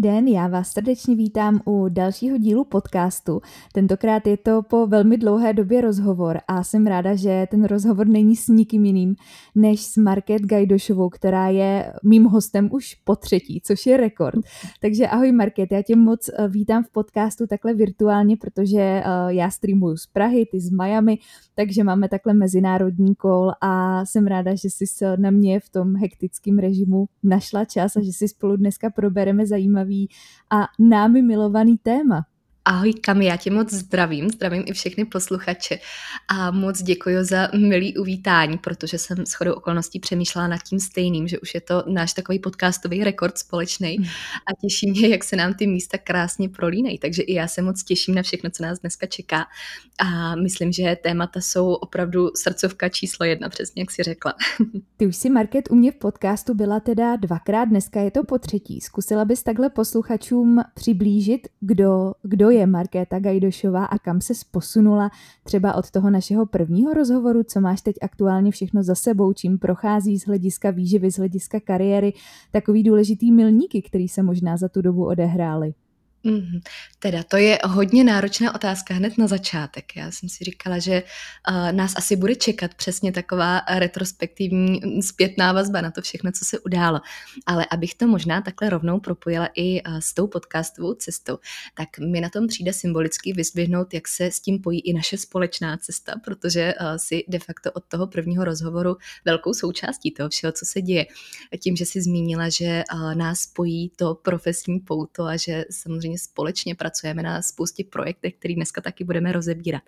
den, já vás srdečně vítám u dalšího dílu podcastu. Tentokrát je to po velmi dlouhé době rozhovor a jsem ráda, že ten rozhovor není s nikým jiným než s Market Gajdošovou, která je mým hostem už po třetí, což je rekord. Takže ahoj Market, já tě moc eh, vítám v podcastu takhle virtuálně, protože eh, já streamuju z Prahy, ty z Miami, takže máme takhle mezinárodní kol a jsem ráda, že jsi na mě v tom hektickém režimu našla čas a že si spolu dneska probereme zajímavý a námi milovaný téma. Ahoj Kami, já tě moc zdravím, zdravím i všechny posluchače a moc děkuji za milý uvítání, protože jsem s chodou okolností přemýšlela nad tím stejným, že už je to náš takový podcastový rekord společný hmm. a těší mě, jak se nám ty místa krásně prolínají, takže i já se moc těším na všechno, co nás dneska čeká a myslím, že témata jsou opravdu srdcovka číslo jedna, přesně jak si řekla. Ty už si Market u mě v podcastu byla teda dvakrát, dneska je to po třetí. Zkusila bys takhle posluchačům přiblížit, kdo, kdo je Markéta Gajdošová a kam se posunula třeba od toho našeho prvního rozhovoru, co máš teď aktuálně všechno za sebou, čím prochází z hlediska výživy, z hlediska kariéry, takový důležitý milníky, který se možná za tu dobu odehrály. Mm, teda to je hodně náročná otázka hned na začátek. Já jsem si říkala, že uh, nás asi bude čekat přesně taková retrospektivní mm, zpětná vazba na to všechno, co se událo. Ale abych to možná takhle rovnou propojila i uh, s tou podcastovou cestou, tak mi na tom přijde symbolicky vyzvihnout, jak se s tím pojí i naše společná cesta, protože uh, si de facto od toho prvního rozhovoru velkou součástí toho všeho, co se děje. Tím, že si zmínila, že uh, nás spojí to profesní pouto a že samozřejmě samozřejmě společně pracujeme na spoustě projektech, který dneska taky budeme rozebírat.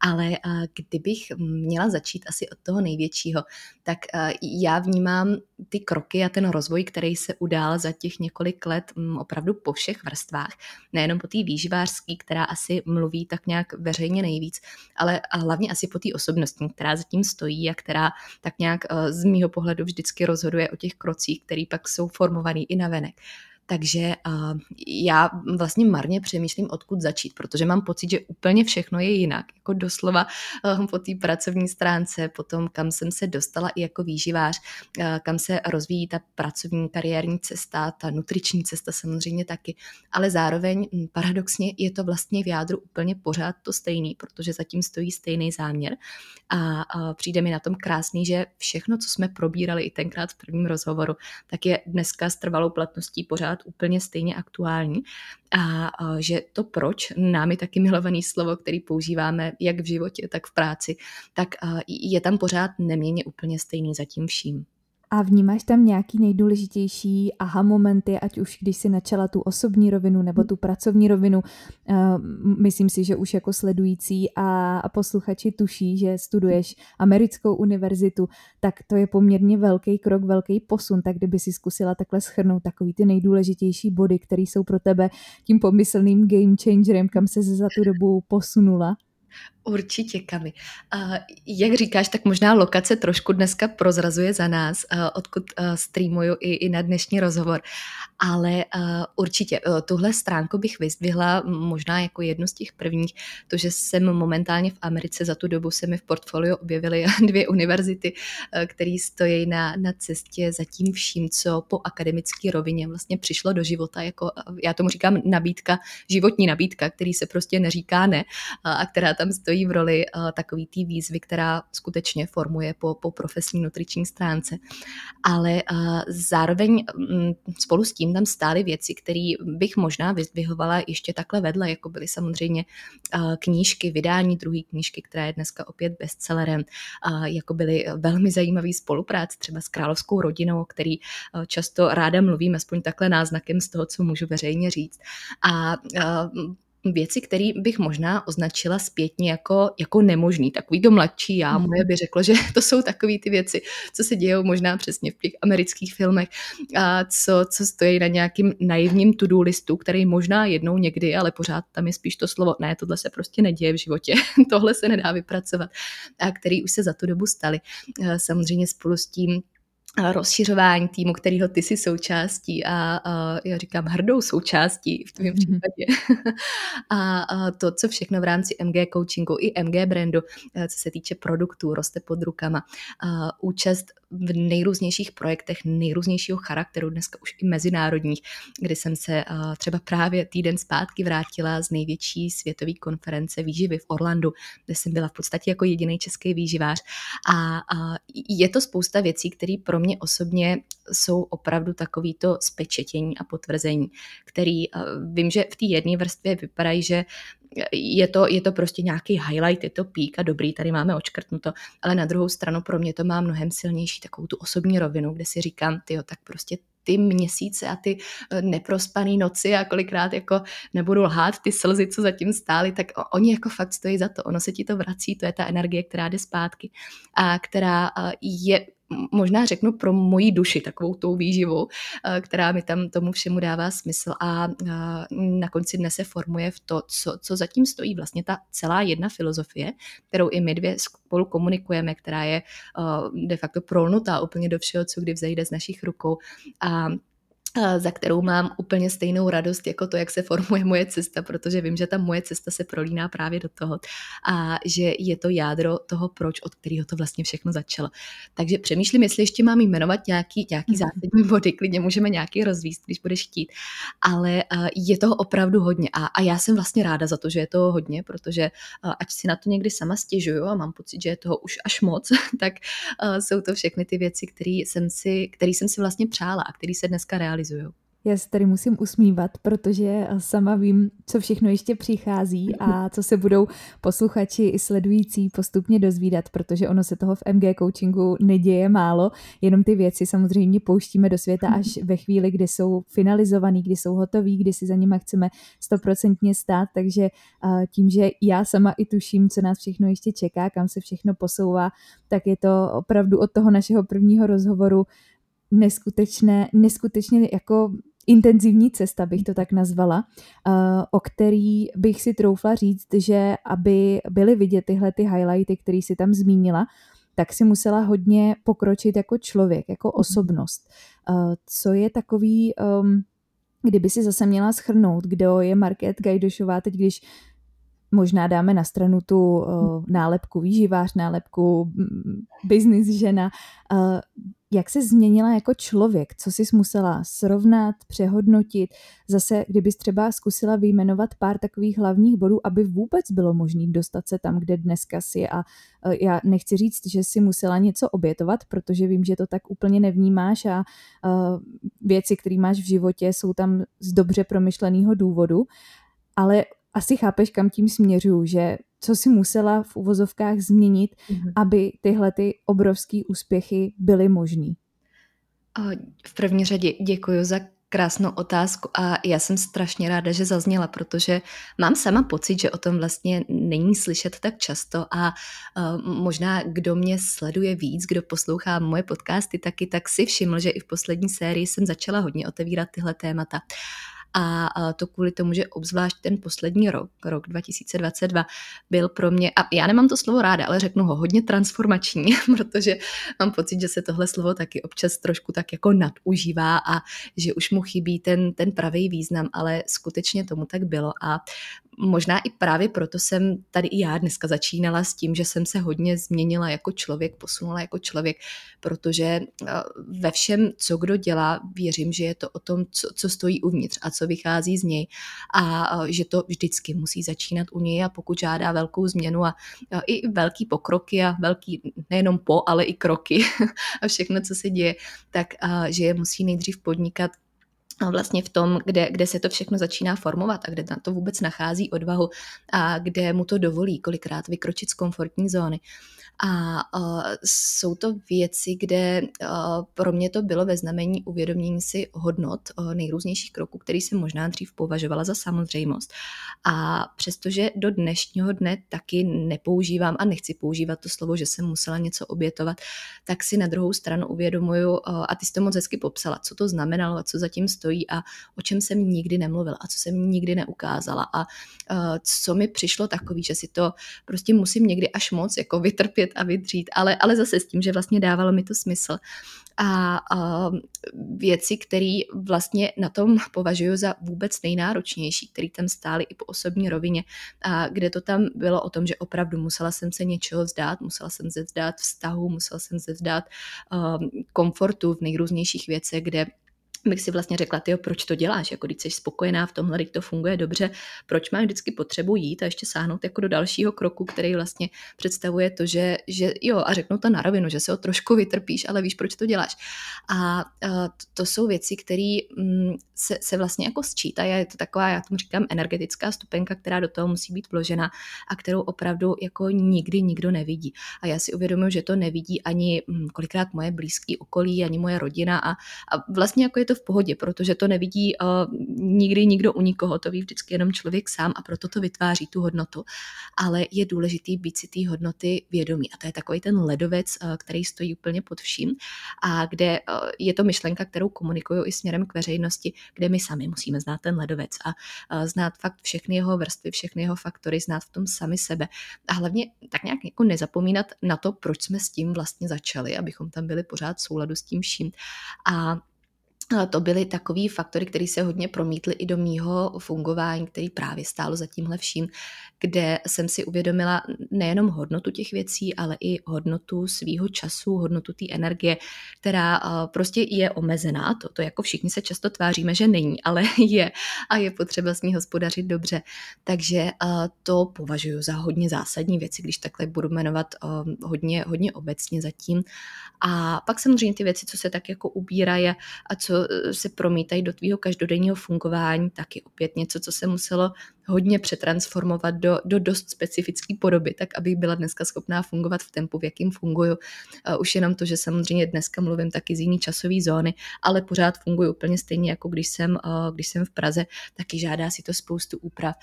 Ale kdybych měla začít asi od toho největšího, tak já vnímám ty kroky a ten rozvoj, který se udál za těch několik let opravdu po všech vrstvách. Nejenom po té výživářské, která asi mluví tak nějak veřejně nejvíc, ale hlavně asi po té osobnostní, která zatím stojí a která tak nějak z mýho pohledu vždycky rozhoduje o těch krocích, které pak jsou formovaný i na venek. Takže uh, já vlastně marně přemýšlím, odkud začít, protože mám pocit, že úplně všechno je jinak. Jako doslova uh, po té pracovní stránce, potom kam jsem se dostala i jako výživář, uh, kam se rozvíjí ta pracovní kariérní cesta, ta nutriční cesta samozřejmě taky, ale zároveň hm, paradoxně je to vlastně v jádru úplně pořád to stejný, protože zatím stojí stejný záměr a uh, přijde mi na tom krásný, že všechno, co jsme probírali i tenkrát v prvním rozhovoru, tak je dneska s trvalou platností pořád pořád úplně stejně aktuální a že to proč, námi taky milovaný slovo, který používáme jak v životě, tak v práci, tak je tam pořád neměně úplně stejný za tím vším. A vnímáš tam nějaký nejdůležitější aha momenty, ať už když si načala tu osobní rovinu nebo tu pracovní rovinu. Uh, myslím si, že už jako sledující a, a posluchači tuší, že studuješ americkou univerzitu, tak to je poměrně velký krok, velký posun. Tak kdyby si zkusila takhle schrnout takový ty nejdůležitější body, které jsou pro tebe tím pomyslným game changerem, kam se za tu dobu posunula. Určitě, Kami. Jak říkáš, tak možná lokace trošku dneska prozrazuje za nás, odkud streamuju i, i na dnešní rozhovor, ale určitě uh, tuhle stránku bych vyzdvihla možná jako jednu z těch prvních, to, že jsem momentálně v Americe za tu dobu se mi v portfoliu objevily dvě univerzity, uh, které stojí na, na cestě za tím vším, co po akademické rovině vlastně přišlo do života, jako já tomu říkám nabídka, životní nabídka, který se prostě neříká ne a která tam stojí stojí v roli uh, takový té výzvy, která skutečně formuje po, po profesní nutriční stránce. Ale uh, zároveň um, spolu s tím tam stály věci, které bych možná vyzdvihovala ještě takhle vedle, jako byly samozřejmě uh, knížky, vydání druhé knížky, která je dneska opět bestsellerem, uh, jako byly velmi zajímavé spolupráce třeba s královskou rodinou, o který uh, často ráda mluvím, aspoň takhle náznakem z toho, co můžu veřejně říct. A uh, věci, které bych možná označila zpětně jako, jako nemožný. Takový to mladší já, moje by řeklo, že to jsou takové ty věci, co se dějou možná přesně v těch amerických filmech a co, co stojí na nějakým naivním to-do listu, který možná jednou někdy, ale pořád tam je spíš to slovo, ne, tohle se prostě neděje v životě, tohle se nedá vypracovat a který už se za tu dobu stali. Samozřejmě spolu s tím rozšiřování týmu, kterého ty jsi součástí a, a já říkám hrdou součástí v tvém mm-hmm. případě. a, a to, co všechno v rámci MG coachingu i MG brandu, eh, co se týče produktů, roste pod rukama. A účast v nejrůznějších projektech nejrůznějšího charakteru, dneska už i mezinárodních, kdy jsem se třeba právě týden zpátky vrátila z největší světové konference výživy v Orlandu, kde jsem byla v podstatě jako jediný český výživář. A je to spousta věcí, které pro mě osobně jsou opravdu takovýto spečetění a potvrzení, který vím, že v té jedné vrstvě vypadají, že je to, je to prostě nějaký highlight, je to pík a dobrý, tady máme očkrtnuto, ale na druhou stranu pro mě to má mnohem silnější takovou tu osobní rovinu, kde si říkám, ty tak prostě ty měsíce a ty eh, neprospané noci a kolikrát jako nebudu lhát, ty slzy, co zatím stály, tak oni jako fakt stojí za to. Ono se ti to vrací, to je ta energie, která jde zpátky a která eh, je možná řeknu pro moji duši takovou tou výživu, eh, která mi tam tomu všemu dává smysl a na konci dne se formuje v to, co, co zatím stojí. Vlastně ta celá jedna filozofie, kterou i my dvě spolu komunikujeme, která je de facto prolnutá úplně do všeho, co kdy vzejde z našich rukou. A za kterou mám úplně stejnou radost jako to, jak se formuje moje cesta, protože vím, že ta moje cesta se prolíná právě do toho a že je to jádro toho, proč, od kterého to vlastně všechno začalo. Takže přemýšlím, jestli ještě mám jmenovat nějaký, nějaký mhm. zásadní body, klidně můžeme nějaký rozvíst, když budeš chtít, ale je toho opravdu hodně a, a já jsem vlastně ráda za to, že je toho hodně, protože ať si na to někdy sama stěžuju a mám pocit, že je toho už až moc, tak jsou to všechny ty věci, které jsem si, který jsem si vlastně přála a které se dneska realizují realizují. Já se tady musím usmívat, protože sama vím, co všechno ještě přichází a co se budou posluchači i sledující postupně dozvídat, protože ono se toho v MG coachingu neděje málo, jenom ty věci samozřejmě pouštíme do světa až ve chvíli, kdy jsou finalizovaný, kdy jsou hotový, kdy si za nima chceme stoprocentně stát, takže tím, že já sama i tuším, co nás všechno ještě čeká, kam se všechno posouvá, tak je to opravdu od toho našeho prvního rozhovoru neskutečné, neskutečně jako intenzivní cesta, bych to tak nazvala, uh, o který bych si troufla říct, že aby byly vidět tyhle ty highlighty, které si tam zmínila, tak si musela hodně pokročit jako člověk, jako mhm. osobnost. Uh, co je takový, um, kdyby si zase měla schrnout, kdo je Market Gajdošová, teď když možná dáme na stranu tu uh, nálepku výživář, nálepku business žena, jak se změnila jako člověk, co jsi musela srovnat, přehodnotit, zase kdybys třeba zkusila vyjmenovat pár takových hlavních bodů, aby vůbec bylo možné dostat se tam, kde dneska si a e, já nechci říct, že si musela něco obětovat, protože vím, že to tak úplně nevnímáš a e, věci, které máš v životě, jsou tam z dobře promyšleného důvodu, ale asi chápeš, kam tím směřuju, že co si musela v uvozovkách změnit, mm-hmm. aby tyhle ty obrovský úspěchy byly možný? V první řadě děkuji za krásnou otázku a já jsem strašně ráda, že zazněla, protože mám sama pocit, že o tom vlastně není slyšet tak často a uh, možná kdo mě sleduje víc, kdo poslouchá moje podcasty taky, tak si všiml, že i v poslední sérii jsem začala hodně otevírat tyhle témata. A to kvůli tomu, že obzvlášť ten poslední rok, rok 2022, byl pro mě, a já nemám to slovo ráda, ale řeknu ho hodně transformační, protože mám pocit, že se tohle slovo taky občas trošku tak jako nadužívá a že už mu chybí ten, ten pravý význam, ale skutečně tomu tak bylo. A možná i právě proto jsem tady i já dneska začínala s tím, že jsem se hodně změnila jako člověk, posunula jako člověk, protože eh, ve všem, co kdo dělá, věřím, že je to o tom, co, co stojí uvnitř a co vychází z něj. A že to vždycky musí začínat u něj a pokud žádá velkou změnu a, i velký pokroky a velký nejenom po, ale i kroky a všechno, co se děje, tak že je musí nejdřív podnikat vlastně v tom, kde, kde se to všechno začíná formovat a kde na to vůbec nachází odvahu a kde mu to dovolí kolikrát vykročit z komfortní zóny. A uh, jsou to věci, kde uh, pro mě to bylo ve znamení uvědomění si hodnot uh, nejrůznějších kroků, který jsem možná dřív považovala za samozřejmost. A přestože do dnešního dne taky nepoužívám a nechci používat to slovo, že jsem musela něco obětovat, tak si na druhou stranu uvědomuju, uh, a ty jsi to moc hezky popsala, co to znamenalo a co zatím stojí stojí a o čem jsem nikdy nemluvila a co jsem nikdy neukázala. A uh, co mi přišlo takový, že si to prostě musím někdy až moc jako vytrpět a vydřít, ale, ale zase s tím, že vlastně dávalo mi to smysl. A, a věci, které vlastně na tom považuji za vůbec nejnáročnější, které tam stály i po osobní rovině, a kde to tam bylo o tom, že opravdu musela jsem se něčeho vzdát, musela jsem se vzdát vztahu, musela jsem se vzdát um, komfortu v nejrůznějších věcech, kde bych si vlastně řekla, ty proč to děláš, jako když jsi spokojená v tomhle, když to funguje dobře, proč máš vždycky potřebu jít a ještě sáhnout jako do dalšího kroku, který vlastně představuje to, že, že jo, a řeknu to na rovinu, že se ho trošku vytrpíš, ale víš, proč to děláš. A, a to jsou věci, které mm, se, se vlastně jako sčítají, je to taková, já tomu říkám, energetická stupenka, která do toho musí být vložena a kterou opravdu jako nikdy nikdo nevidí. A já si uvědomuji, že to nevidí ani mm, kolikrát moje blízké okolí, ani moje rodina a, a vlastně jako je to v pohodě, protože to nevidí uh, nikdy nikdo u nikoho, to ví vždycky jenom člověk sám a proto to vytváří tu hodnotu. Ale je důležitý být si té hodnoty vědomí. A to je takový ten ledovec, uh, který stojí úplně pod vším a kde uh, je to myšlenka, kterou komunikuju i směrem k veřejnosti, kde my sami musíme znát ten ledovec a uh, znát fakt všechny jeho vrstvy, všechny jeho faktory, znát v tom sami sebe. A hlavně tak nějak jako nezapomínat na to, proč jsme s tím vlastně začali, abychom tam byli pořád v souladu s tím vším. A to byly takový faktory, které se hodně promítly i do mýho fungování, který právě stálo za tímhle vším, kde jsem si uvědomila nejenom hodnotu těch věcí, ale i hodnotu svýho času, hodnotu té energie, která prostě je omezená. To, to jako všichni se často tváříme, že není, ale je a je potřeba s ní hospodařit dobře. Takže to považuji za hodně zásadní věci, když takhle budu jmenovat hodně, hodně obecně zatím. A pak samozřejmě ty věci, co se tak jako ubírají a co se promítají do tvýho každodenního fungování, taky opět něco, co se muselo hodně přetransformovat do, do dost specifické podoby, tak aby byla dneska schopná fungovat v tempu, v jakým funguju. Už jenom to, že samozřejmě dneska mluvím taky z jiný časové zóny, ale pořád funguji úplně stejně, jako když jsem, když jsem v Praze, taky žádá si to spoustu úprav,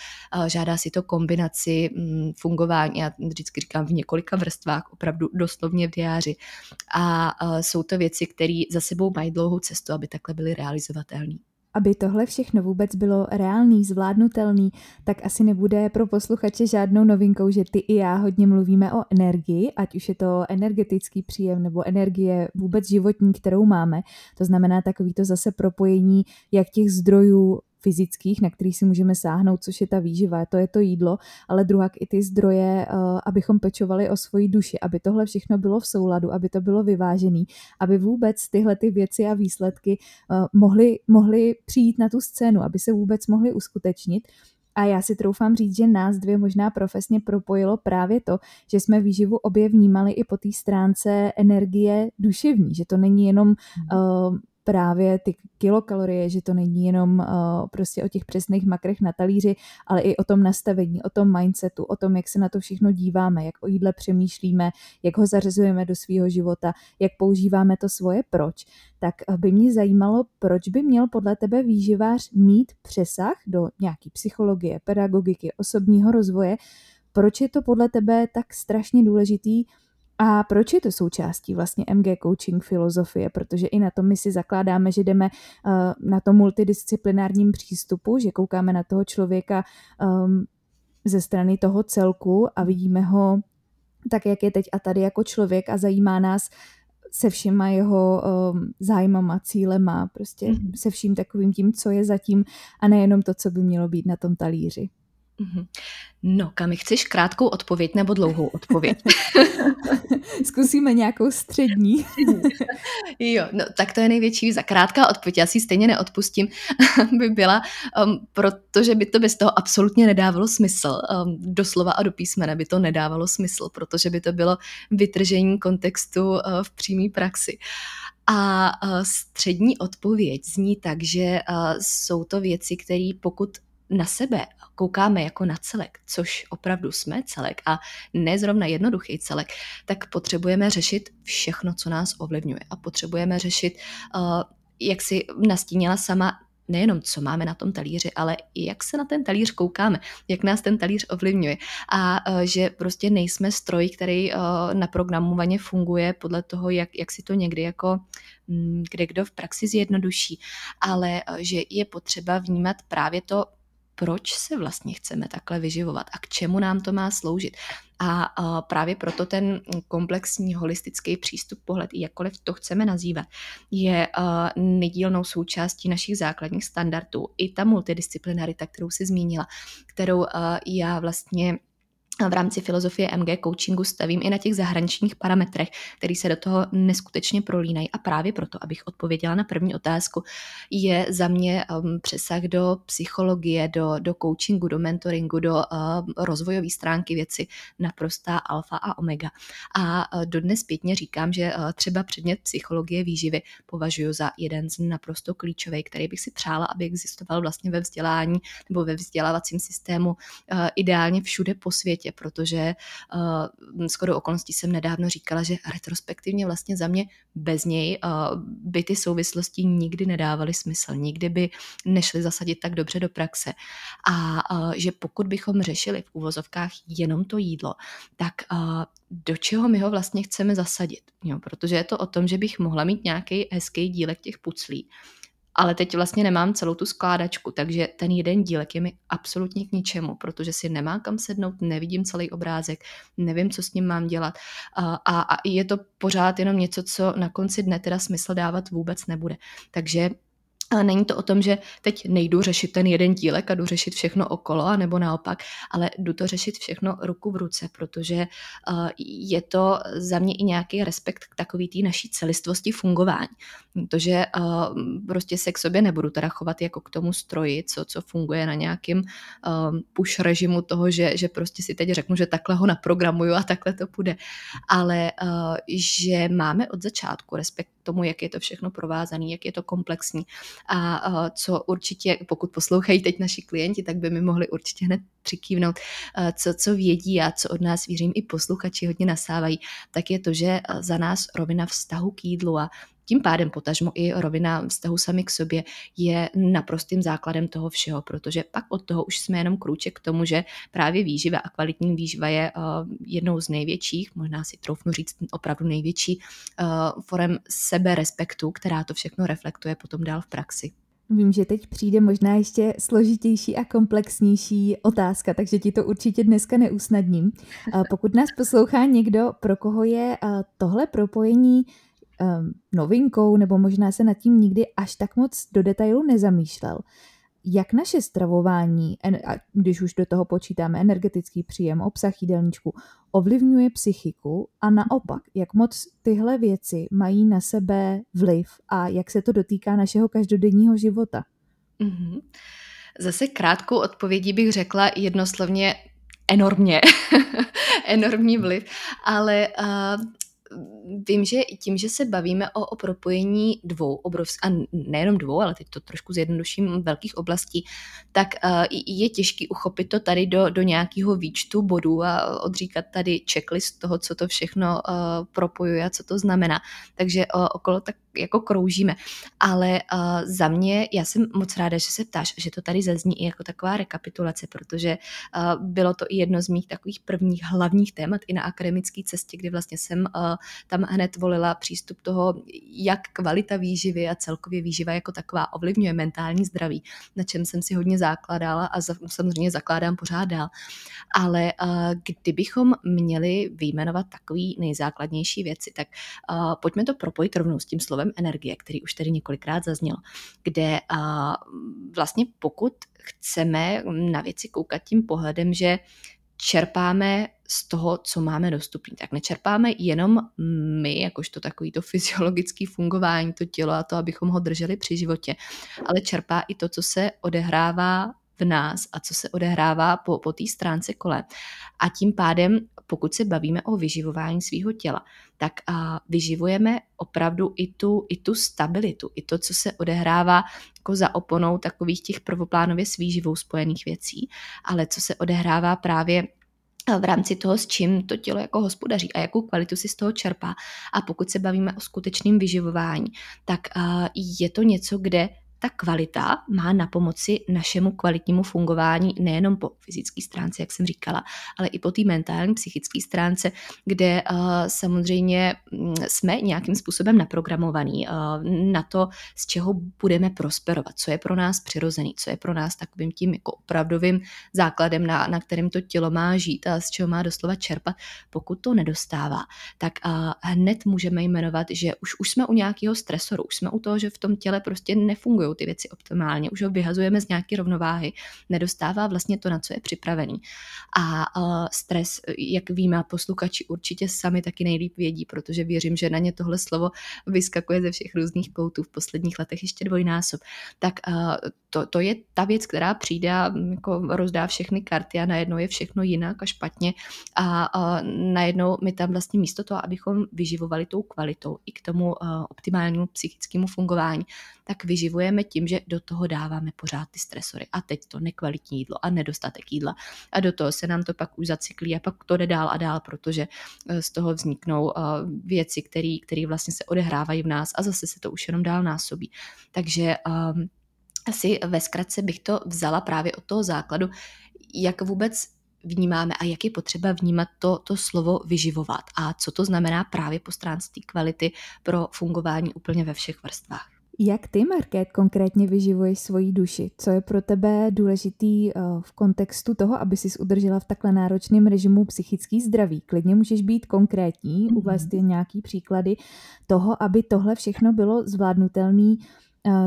žádá si to kombinaci mm, fungování, já vždycky říkám v několika vrstvách, opravdu doslovně v diáři. A jsou to věci, které za sebou mají dlouhou cestu, aby takhle byly realizovatelné. Aby tohle všechno vůbec bylo reálný, zvládnutelný, tak asi nebude pro posluchače žádnou novinkou, že ty i já hodně mluvíme o energii, ať už je to energetický příjem nebo energie vůbec životní, kterou máme. To znamená takový to zase propojení jak těch zdrojů fyzických, na kterých si můžeme sáhnout, což je ta výživa, to je to jídlo, ale druhak i ty zdroje, eh, abychom pečovali o svoji duši, aby tohle všechno bylo v souladu, aby to bylo vyvážený, aby vůbec tyhle ty věci a výsledky eh, mohly, mohly přijít na tu scénu, aby se vůbec mohly uskutečnit. A já si troufám říct, že nás dvě možná profesně propojilo právě to, že jsme výživu obě vnímali i po té stránce energie duševní, že to není jenom uh, právě ty kilokalorie, že to není jenom uh, prostě o těch přesných makrech na talíři, ale i o tom nastavení, o tom mindsetu, o tom, jak se na to všechno díváme, jak o jídle přemýšlíme, jak ho zařazujeme do svého života, jak používáme to svoje proč, tak eh, by mě zajímalo, proč by měl podle tebe výživář mít přesah do nějaký psychologie, pedagogiky, osobního rozvoje, proč je to podle tebe tak strašně důležitý a proč je to součástí vlastně MG coaching filozofie? Protože i na tom my si zakládáme, že jdeme uh, na tom multidisciplinárním přístupu, že koukáme na toho člověka um, ze strany toho celku a vidíme ho tak, jak je teď a tady jako člověk a zajímá nás se všema jeho um, zájmama, cílema, prostě mm-hmm. se vším takovým tím, co je zatím a nejenom to, co by mělo být na tom talíři. Mm-hmm. No, kam chceš krátkou odpověď nebo dlouhou odpověď? Zkusíme nějakou střední. jo, no tak to je největší za krátká odpověď, já si stejně neodpustím, by byla, um, protože by to bez toho absolutně nedávalo smysl. Um, doslova a do písmene by to nedávalo smysl, protože by to bylo vytržení kontextu uh, v přímé praxi. A uh, střední odpověď zní tak, že uh, jsou to věci, které pokud na sebe koukáme jako na celek, což opravdu jsme celek a nezrovna jednoduchý celek, tak potřebujeme řešit všechno, co nás ovlivňuje a potřebujeme řešit, uh, jak si nastínila sama, nejenom, co máme na tom talíři, ale i jak se na ten talíř koukáme, jak nás ten talíř ovlivňuje. A že prostě nejsme stroj, který naprogramovaně funguje podle toho, jak, jak si to někdy jako mm, kde kdo v praxi zjednoduší, ale že je potřeba vnímat právě to proč se vlastně chceme takhle vyživovat a k čemu nám to má sloužit. A právě proto ten komplexní holistický přístup, pohled, jakkoliv to chceme nazývat, je nedílnou součástí našich základních standardů. I ta multidisciplinarita, kterou si zmínila, kterou já vlastně v rámci filozofie MG coachingu stavím i na těch zahraničních parametrech, které se do toho neskutečně prolínají. A právě proto, abych odpověděla na první otázku, je za mě um, přesah do psychologie, do, do coachingu, do mentoringu, do uh, rozvojové stránky věci naprostá alfa a omega. A uh, dodnes zpětně říkám, že uh, třeba předmět psychologie výživy považuji za jeden z naprosto klíčových, který bych si přála, aby existoval vlastně ve vzdělání nebo ve vzdělávacím systému uh, ideálně všude po světě světě, protože uh, skoro okolností jsem nedávno říkala, že retrospektivně vlastně za mě bez něj uh, by ty souvislosti nikdy nedávaly smysl, nikdy by nešly zasadit tak dobře do praxe. A uh, že pokud bychom řešili v úvozovkách jenom to jídlo, tak uh, do čeho my ho vlastně chceme zasadit. Jo? Protože je to o tom, že bych mohla mít nějaký hezký dílek těch puclí, ale teď vlastně nemám celou tu skládačku, takže ten jeden dílek je mi absolutně k ničemu, protože si nemám kam sednout, nevidím celý obrázek, nevím, co s ním mám dělat a, a, a je to pořád jenom něco, co na konci dne teda smysl dávat vůbec nebude. Takže ale není to o tom, že teď nejdu řešit ten jeden dílek a jdu řešit všechno okolo, nebo naopak, ale jdu to řešit všechno ruku v ruce, protože uh, je to za mě i nějaký respekt k takový té naší celistvosti fungování. Protože uh, prostě se k sobě nebudu teda chovat jako k tomu stroji, co, co funguje na nějakém uh, push režimu toho, že, že prostě si teď řeknu, že takhle ho naprogramuju a takhle to půjde. Ale že máme od začátku respekt k tomu, jak je to všechno provázané, jak je to komplexní a co určitě, pokud poslouchají teď naši klienti, tak by mi mohli určitě hned přikývnout, co, co vědí a co od nás, věřím, i posluchači hodně nasávají, tak je to, že za nás rovina vztahu k jídlu a tím pádem potažmo i rovina vztahu sami k sobě je naprostým základem toho všeho, protože pak od toho už jsme jenom krůček k tomu, že právě výživa a kvalitní výživa je uh, jednou z největších, možná si troufnu říct opravdu největší uh, forem seberespektu, která to všechno reflektuje potom dál v praxi. Vím, že teď přijde možná ještě složitější a komplexnější otázka, takže ti to určitě dneska neusnadním. Pokud nás poslouchá někdo, pro koho je tohle propojení um, novinkou, nebo možná se nad tím nikdy až tak moc do detailu nezamýšlel. Jak naše stravování, když už do toho počítáme energetický příjem, obsah jídelníčku, ovlivňuje psychiku a naopak, jak moc tyhle věci mají na sebe vliv a jak se to dotýká našeho každodenního života? Mm-hmm. Zase krátkou odpovědí bych řekla jednoslovně enormně, enormní vliv, ale uh, vím, že tím, že se bavíme o, o propojení dvou obrovských, a nejenom dvou, ale teď to trošku zjednoduším, velkých oblastí, tak uh, je těžký uchopit to tady do, do nějakého výčtu bodů a odříkat tady checklist toho, co to všechno uh, propojuje a co to znamená. Takže uh, okolo tak jako kroužíme. Ale uh, za mě, já jsem moc ráda, že se ptáš, že to tady zazní i jako taková rekapitulace, protože uh, bylo to i jedno z mých takových prvních hlavních témat i na akademické cestě, kdy vlastně jsem uh, tam hned volila přístup toho, jak kvalita výživy a celkově výživa jako taková ovlivňuje mentální zdraví, na čem jsem si hodně základala a samozřejmě zakládám pořád dál. Ale uh, kdybychom měli vyjmenovat takový nejzákladnější věci, tak uh, pojďme to propojit rovnou s tím slovem energie, který už tady několikrát zazněl, kde vlastně pokud chceme na věci koukat tím pohledem, že čerpáme z toho, co máme dostupné. Tak nečerpáme jenom my, jakožto takový to fyziologické fungování, to tělo a to, abychom ho drželi při životě, ale čerpá i to, co se odehrává v nás a co se odehrává po, po té stránce kole. A tím pádem, pokud se bavíme o vyživování svého těla, tak a, vyživujeme opravdu i tu, i tu stabilitu, i to, co se odehrává jako za oponou takových těch prvoplánově s výživou spojených věcí, ale co se odehrává právě v rámci toho, s čím to tělo jako hospodaří a jakou kvalitu si z toho čerpá. A pokud se bavíme o skutečném vyživování, tak je to něco, kde ta kvalita má na pomoci našemu kvalitnímu fungování nejenom po fyzické stránce, jak jsem říkala, ale i po té mentální, psychické stránce, kde uh, samozřejmě mm, jsme nějakým způsobem naprogramovaní uh, na to, z čeho budeme prosperovat, co je pro nás přirozený, co je pro nás takovým tím jako opravdovým základem, na, na kterém to tělo má žít a z čeho má doslova čerpat. Pokud to nedostává, tak uh, hned můžeme jmenovat, že už, už jsme u nějakého stresoru, už jsme u toho, že v tom těle prostě nefungují ty věci optimálně, už ho vyhazujeme z nějaké rovnováhy, nedostává vlastně to, na co je připravený. A uh, stres, jak víme, posluchači určitě sami taky nejlíp vědí, protože věřím, že na ně tohle slovo vyskakuje ze všech různých koutů v posledních letech ještě dvojnásob. Tak uh, to, to je ta věc, která přijde a jako rozdá všechny karty a najednou je všechno jinak a špatně a, a najednou my tam vlastně místo toho, abychom vyživovali tou kvalitou i k tomu optimálnímu psychickému fungování, tak vyživujeme tím, že do toho dáváme pořád ty stresory. A teď to nekvalitní jídlo a nedostatek jídla. A do toho se nám to pak už zacyklí a pak to jde dál a dál, protože uh, z toho vzniknou uh, věci, které vlastně se odehrávají v nás a zase se to už jenom dál násobí. Takže um, asi ve zkratce bych to vzala právě od toho základu, jak vůbec vnímáme a jak je potřeba vnímat to, to slovo vyživovat a co to znamená právě po stránce té kvality pro fungování úplně ve všech vrstvách. Jak ty, Market, konkrétně vyživuješ svoji duši? Co je pro tebe důležitý eh, v kontextu toho, aby si udržela v takhle náročném režimu psychický zdraví? Klidně můžeš být konkrétní, mm-hmm. uvést jen nějaký příklady toho, aby tohle všechno bylo zvládnutelné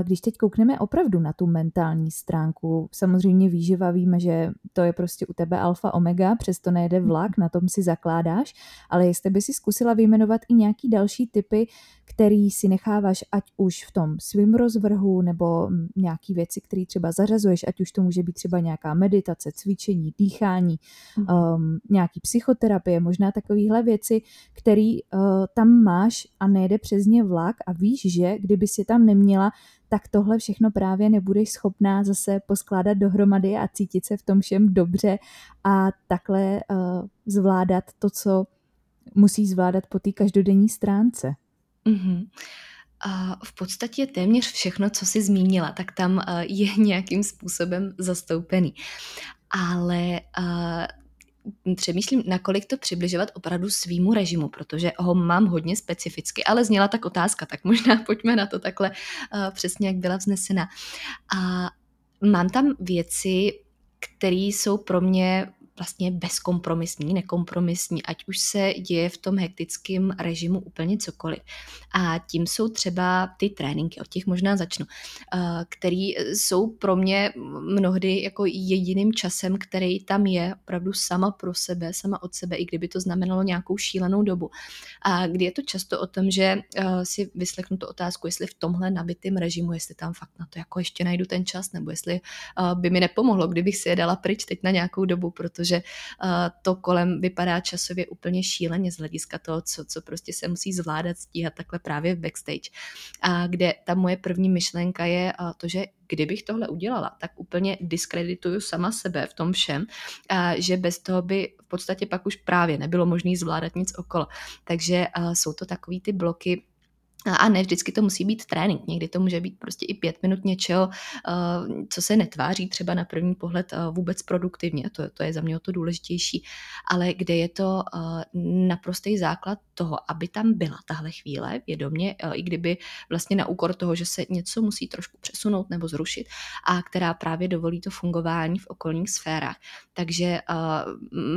když teď koukneme opravdu na tu mentální stránku, samozřejmě výživa víme, že to je prostě u tebe alfa omega, přesto nejede vlak, na tom si zakládáš, ale jestli by si zkusila vyjmenovat i nějaký další typy, který si necháváš ať už v tom svým rozvrhu nebo nějaký věci, které třeba zařazuješ, ať už to může být třeba nějaká meditace, cvičení, dýchání, mm-hmm. um, nějaký psychoterapie, možná takovéhle věci, které uh, tam máš a nejde přes ně vlak a víš, že kdyby si tam neměla, tak tohle všechno právě nebudeš schopná zase poskládat dohromady a cítit se v tom všem dobře a takhle uh, zvládat to, co musí zvládat po té každodenní stránce. Mm-hmm. A v podstatě téměř všechno, co jsi zmínila, tak tam eh, je nějakým způsobem zastoupený. Ale uh, přemýšlím, nakolik to přibližovat opravdu svýmu režimu, protože ho mám hodně specificky, ale zněla tak otázka, tak možná pojďme na to takhle uh, přesně, jak byla vznesena. A mám tam věci, které jsou pro mě vlastně bezkompromisní, nekompromisní, ať už se děje v tom hektickém režimu úplně cokoliv. A tím jsou třeba ty tréninky, od těch možná začnu, eh, který jsou pro mě mnohdy jako jediným časem, který tam je opravdu sama pro sebe, sama od sebe, i kdyby to znamenalo nějakou šílenou dobu. A kdy je to často o tom, že eh, si vyslechnu tu otázku, jestli v tomhle nabitém režimu, jestli tam fakt na to jako ještě najdu ten čas, nebo jestli eh, by mi nepomohlo, kdybych si je dala pryč teď na nějakou dobu, protože protože uh, to kolem vypadá časově úplně šíleně z hlediska toho, co, co prostě se musí zvládat, stíhat takhle právě v backstage. A kde ta moje první myšlenka je uh, to, že kdybych tohle udělala, tak úplně diskredituju sama sebe v tom všem, a že bez toho by v podstatě pak už právě nebylo možné zvládat nic okolo. Takže uh, jsou to takový ty bloky, a ne vždycky to musí být trénink, někdy to může být prostě i pět minut něčeho, eh, co se netváří třeba na první pohled eh, vůbec produktivně, to, to je za mě to důležitější, ale kde je to eh, naprostý základ toho, aby tam byla tahle chvíle vědomě, i kdyby vlastně na úkor toho, že se něco musí trošku přesunout nebo zrušit a která právě dovolí to fungování v okolních sférách. Takže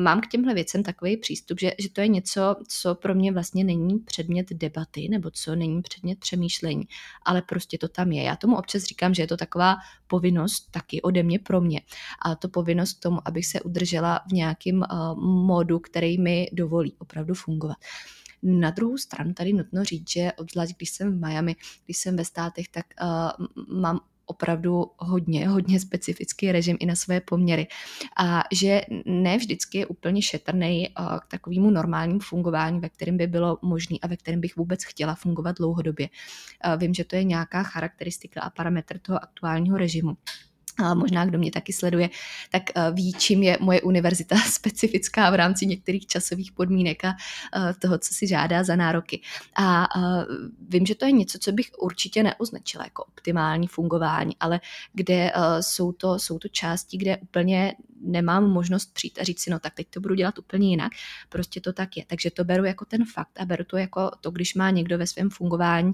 mám k těmhle věcem takový přístup, že, že to je něco, co pro mě vlastně není předmět debaty nebo co není není předmět přemýšlení, ale prostě to tam je. Já tomu občas říkám, že je to taková povinnost taky ode mě pro mě. A to povinnost k tomu, abych se udržela v nějakém uh, modu, který mi dovolí opravdu fungovat. Na druhou stranu tady nutno říct, že obzvlášť když jsem v Miami, když jsem ve státech, tak uh, mám opravdu hodně, hodně specifický režim i na své poměry. A že ne vždycky je úplně šetrný k takovému normálnímu fungování, ve kterém by bylo možné a ve kterém bych vůbec chtěla fungovat dlouhodobě. Vím, že to je nějaká charakteristika a parametr toho aktuálního režimu. A možná kdo mě taky sleduje, tak eh, ví, čím je moje univerzita specifická v rámci některých časových podmínek a eh, toho, co si žádá za nároky. A eh, vím, že to je něco, co bych určitě neoznačila jako optimální fungování, ale kde jsou to, jsou to části, kde úplně nemám možnost přijít a říct si, no tak teď to budu dělat úplně jinak. Prostě to tak je. Takže to beru jako ten fakt a beru to jako to, když má někdo ve svém fungování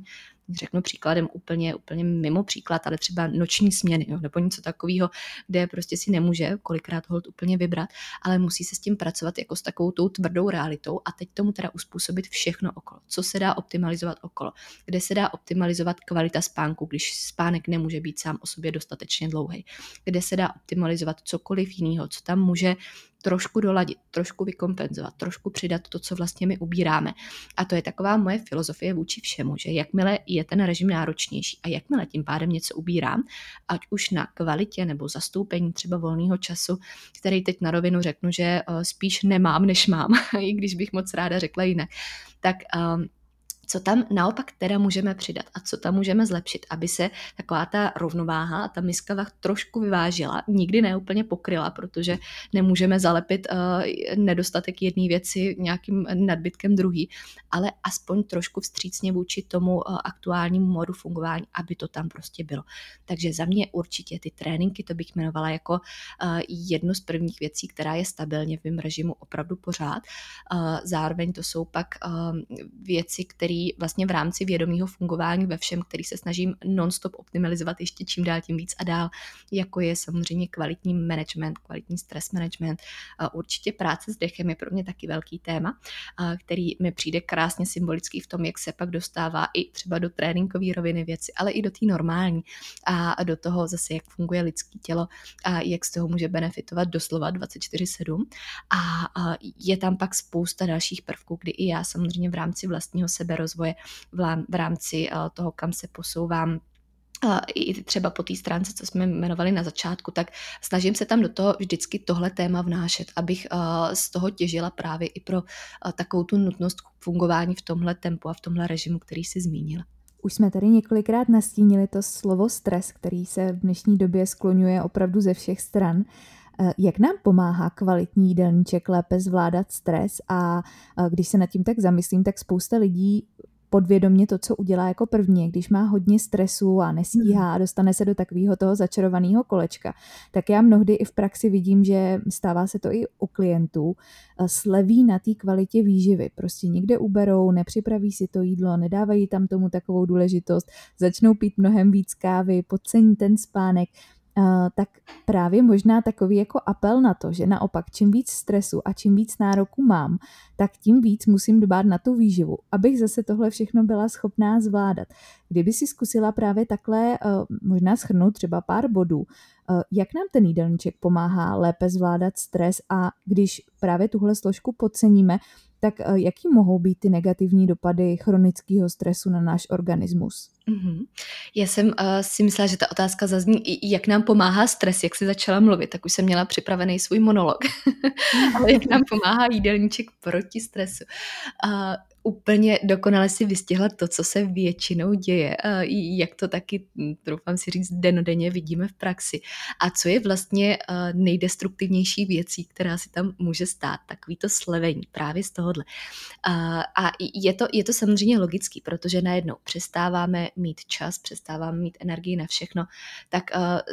řeknu příkladem úplně, úplně mimo příklad, ale třeba noční směny jo, nebo něco takového, kde prostě si nemůže kolikrát hold úplně vybrat, ale musí se s tím pracovat jako s takovou tou tvrdou realitou a teď tomu teda uspůsobit všechno okolo. Co se dá optimalizovat okolo, kde se dá optimalizovat kvalita spánku, když spánek nemůže být sám o sobě dostatečně dlouhý, kde se dá optimalizovat cokoliv jiného, co tam může trošku doladit, trošku vykompenzovat, trošku přidat to, co vlastně my ubíráme. A to je taková moje filozofie vůči všemu, že jakmile je ten režim náročnější a jakmile tím pádem něco ubírám, ať už na kvalitě nebo zastoupení třeba volného času, který teď na rovinu řeknu, že eh, spíš nemám, než mám, i když bych moc ráda řekla jinak, tak um, co tam naopak teda můžeme přidat a co tam můžeme zlepšit, aby se taková ta rovnováha a ta miska trošku vyvážila, nikdy neúplně pokryla, protože nemůžeme zalepit uh, nedostatek jedné věci nějakým nadbytkem druhý, ale aspoň trošku vstřícně vůči tomu uh, aktuálnímu modu fungování, aby to tam prostě bylo. Takže za mě určitě ty tréninky, to bych jmenovala jako uh, jednu z prvních věcí, která je stabilně v mém režimu opravdu pořád. Uh, zároveň to jsou pak uh, věci, které který vlastně v rámci vědomého fungování ve všem, který se snažím non-stop optimalizovat ještě čím dál tím víc a dál, jako je samozřejmě kvalitní management, kvalitní stress management. Určitě práce s dechem je pro mě taky velký téma, který mi přijde krásně symbolický v tom, jak se pak dostává i třeba do tréninkové roviny věci, ale i do té normální a do toho zase, jak funguje lidské tělo a jak z toho může benefitovat doslova 24-7. A je tam pak spousta dalších prvků, kdy i já samozřejmě v rámci vlastního sebe rozvoje v rámci eh, toho, kam se posouvám i třeba po té stránce, co jsme jmenovali na začátku, tak snažím se tam do toho vždycky tohle téma vnášet, abych eh, z toho těžila právě i pro eh, takovou tu nutnost fungování v tomhle tempu a v tomhle režimu, který si zmínila. Už jsme tady několikrát nastínili to slovo stres, který se v dnešní době skloňuje opravdu ze všech stran. Jak nám pomáhá kvalitní jídelníček lépe zvládat stres a když se nad tím tak zamyslím, tak spousta lidí podvědomě to, co udělá jako první, když má hodně stresu a nestíhá a dostane se do takového toho začarovaného kolečka, tak já mnohdy i v praxi vidím, že stává se to i u klientů, sleví na té kvalitě výživy. Prostě někde uberou, nepřipraví si to jídlo, nedávají tam tomu takovou důležitost, začnou pít mnohem víc kávy, podcení ten spánek, tak právě možná takový jako apel na to, že naopak čím víc stresu a čím víc nároků mám, tak tím víc musím dbát na tu výživu, abych zase tohle všechno byla schopná zvládat. Kdyby si zkusila právě takhle možná schrnout třeba pár bodů, jak nám ten jídelníček pomáhá lépe zvládat stres a když právě tuhle složku podceníme, tak eh, jaký mohou být ty negativní dopady chronického stresu na náš organismus? Mm-hmm. Já jsem uh, si myslela, že ta otázka zazní, jak nám pomáhá stres, jak jsi začala mluvit, tak už jsem měla připravený svůj monolog. Ale jak nám pomáhá jídelníček proti stresu. Uh, úplně dokonale si vystihla to, co se většinou děje, jak to taky, hm, troufám si říct, denodenně vidíme v praxi. A co je vlastně nejdestruktivnější věcí, která si tam může stát, takový to slevení právě z tohohle. A je to, je to samozřejmě logický, protože najednou přestáváme mít čas, přestáváme mít energii na všechno, tak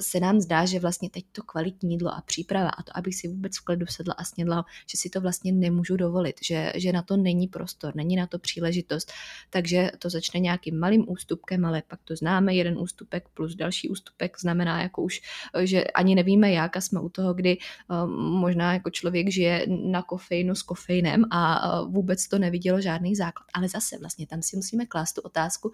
se nám zdá, že vlastně teď to kvalitní jídlo a příprava a to, abych si vůbec v klidu sedla a snědla, že si to vlastně nemůžu dovolit, že, že na to není prostor, není na na to příležitost. Takže to začne nějakým malým ústupkem, ale pak to známe, jeden ústupek plus další ústupek znamená jako už, že ani nevíme jak a jsme u toho, kdy eh, možná jako člověk žije na kofeinu s kofeinem a eh, vůbec to nevidělo žádný základ. Ale zase vlastně tam si musíme klást tu otázku,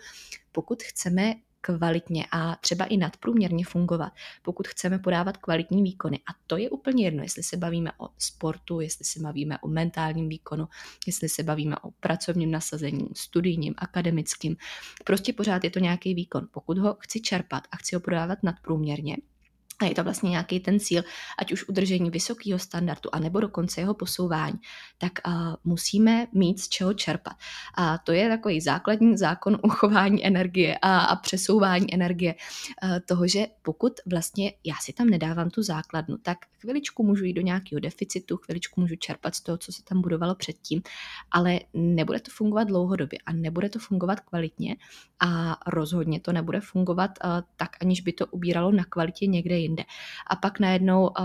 pokud chceme kvalitně a třeba i nadprůměrně fungovat, pokud chceme podávat kvalitní výkony. A to je úplně jedno, jestli se bavíme o sportu, jestli se bavíme o mentálním výkonu, jestli se bavíme o pracovním nasazení, studijním, akademickým. Prostě pořád je to nějaký výkon. Pokud ho chci čerpat a chci ho podávat nadprůměrně, a je to vlastně nějaký ten cíl, ať už udržení vysokého standardu, anebo dokonce jeho posouvání, tak uh, musíme mít z čeho čerpat. A to je takový základní zákon uchování energie a, a přesouvání energie. Uh, toho, že pokud vlastně já si tam nedávám tu základnu, tak chviličku můžu jít do nějakého deficitu, chviličku můžu čerpat z toho, co se tam budovalo předtím, ale nebude to fungovat dlouhodobě a nebude to fungovat kvalitně a rozhodně to nebude fungovat uh, tak, aniž by to ubíralo na kvalitě někde jinde. A pak najednou uh,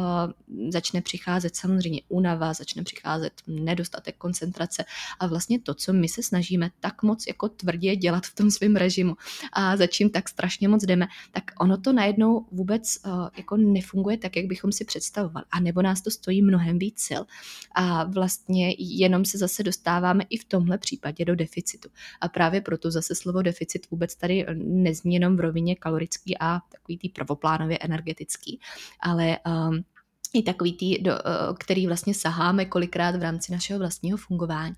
začne přicházet samozřejmě únava, začne přicházet nedostatek koncentrace a vlastně to, co my se snažíme tak moc jako tvrdě dělat v tom svém režimu a za čím tak strašně moc jdeme, tak ono to najednou vůbec uh, jako nefunguje tak, jak bychom si představovali. A nebo nás to stojí mnohem víc sil. A vlastně jenom se zase dostáváme i v tomhle případě do deficitu. A právě proto zase slovo deficit vůbec tady nezní jenom v rovině kalorický a takový tý prvoplánově energetický, ale um, i takový tý, do, uh, který vlastně saháme kolikrát v rámci našeho vlastního fungování.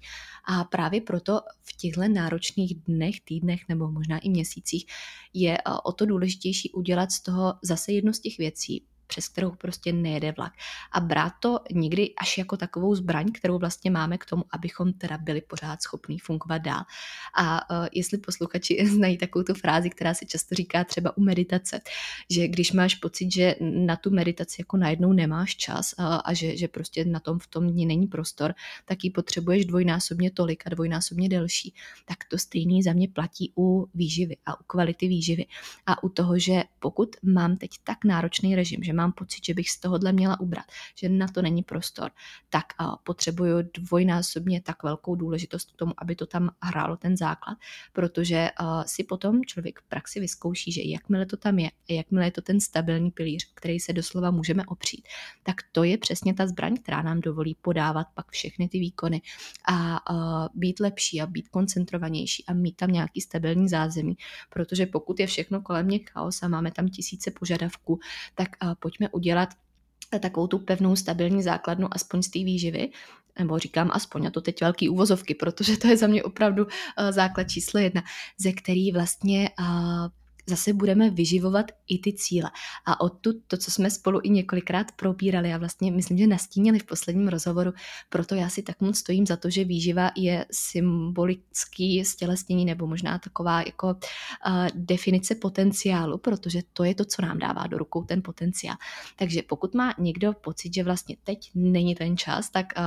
A právě proto v těchto náročných dnech, týdnech nebo možná i měsících je uh, o to důležitější udělat z toho zase jednu z těch věcí, přes kterou prostě nejede vlak. A brát to někdy až jako takovou zbraň, kterou vlastně máme k tomu, abychom teda byli pořád schopní fungovat dál. A uh, jestli posluchači znají takovou tu frázi, která se často říká třeba u meditace, že když máš pocit, že na tu meditaci jako najednou nemáš čas a, a že, že prostě na tom v tom dní není prostor, tak ji potřebuješ dvojnásobně tolik a dvojnásobně delší. Tak to stejný za mě platí u výživy a u kvality výživy a u toho, že pokud mám teď tak náročný režim, že mám pocit, že bych z tohohle měla ubrat, že na to není prostor, tak potřebuju dvojnásobně tak velkou důležitost k tomu, aby to tam hrálo ten základ, protože si potom člověk v praxi vyzkouší, že jakmile to tam je, jakmile je to ten stabilní pilíř, který se doslova můžeme opřít, tak to je přesně ta zbraň, která nám dovolí podávat pak všechny ty výkony a být lepší a být koncentrovanější a mít tam nějaký stabilní zázemí, protože pokud je všechno kolem mě chaos a máme tam tisíce požadavků, tak pojďme udělat takovou tu pevnou stabilní základnu aspoň z té výživy, nebo říkám aspoň, a to teď velký úvozovky, protože to je za mě opravdu uh, základ číslo jedna, ze který vlastně uh, zase budeme vyživovat i ty cíle. A odtud to, co jsme spolu i několikrát probírali a vlastně myslím, že nastínili v posledním rozhovoru, proto já si tak moc stojím za to, že výživa je symbolický stělesnění nebo možná taková jako uh, definice potenciálu, protože to je to, co nám dává do rukou ten potenciál. Takže pokud má někdo pocit, že vlastně teď není ten čas, tak uh,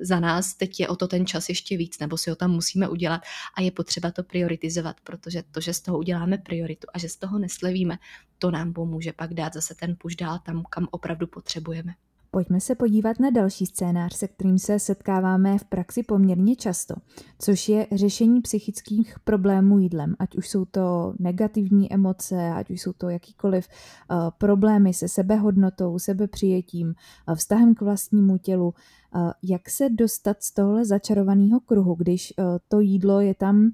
za nás teď je o to ten čas ještě víc, nebo si ho tam musíme udělat a je potřeba to prioritizovat, protože to, že z toho uděláme prioritu a že z toho neslevíme, to nám pomůže pak dát zase ten puš dál tam, kam opravdu potřebujeme. Pojďme se podívat na další scénář, se kterým se setkáváme v praxi poměrně často, což je řešení psychických problémů jídlem, ať už jsou to negativní emoce, ať už jsou to jakýkoliv uh, problémy se sebehodnotou, sebepřijetím, uh, vztahem k vlastnímu tělu. Uh, jak se dostat z tohle začarovaného kruhu, když to jídlo je tam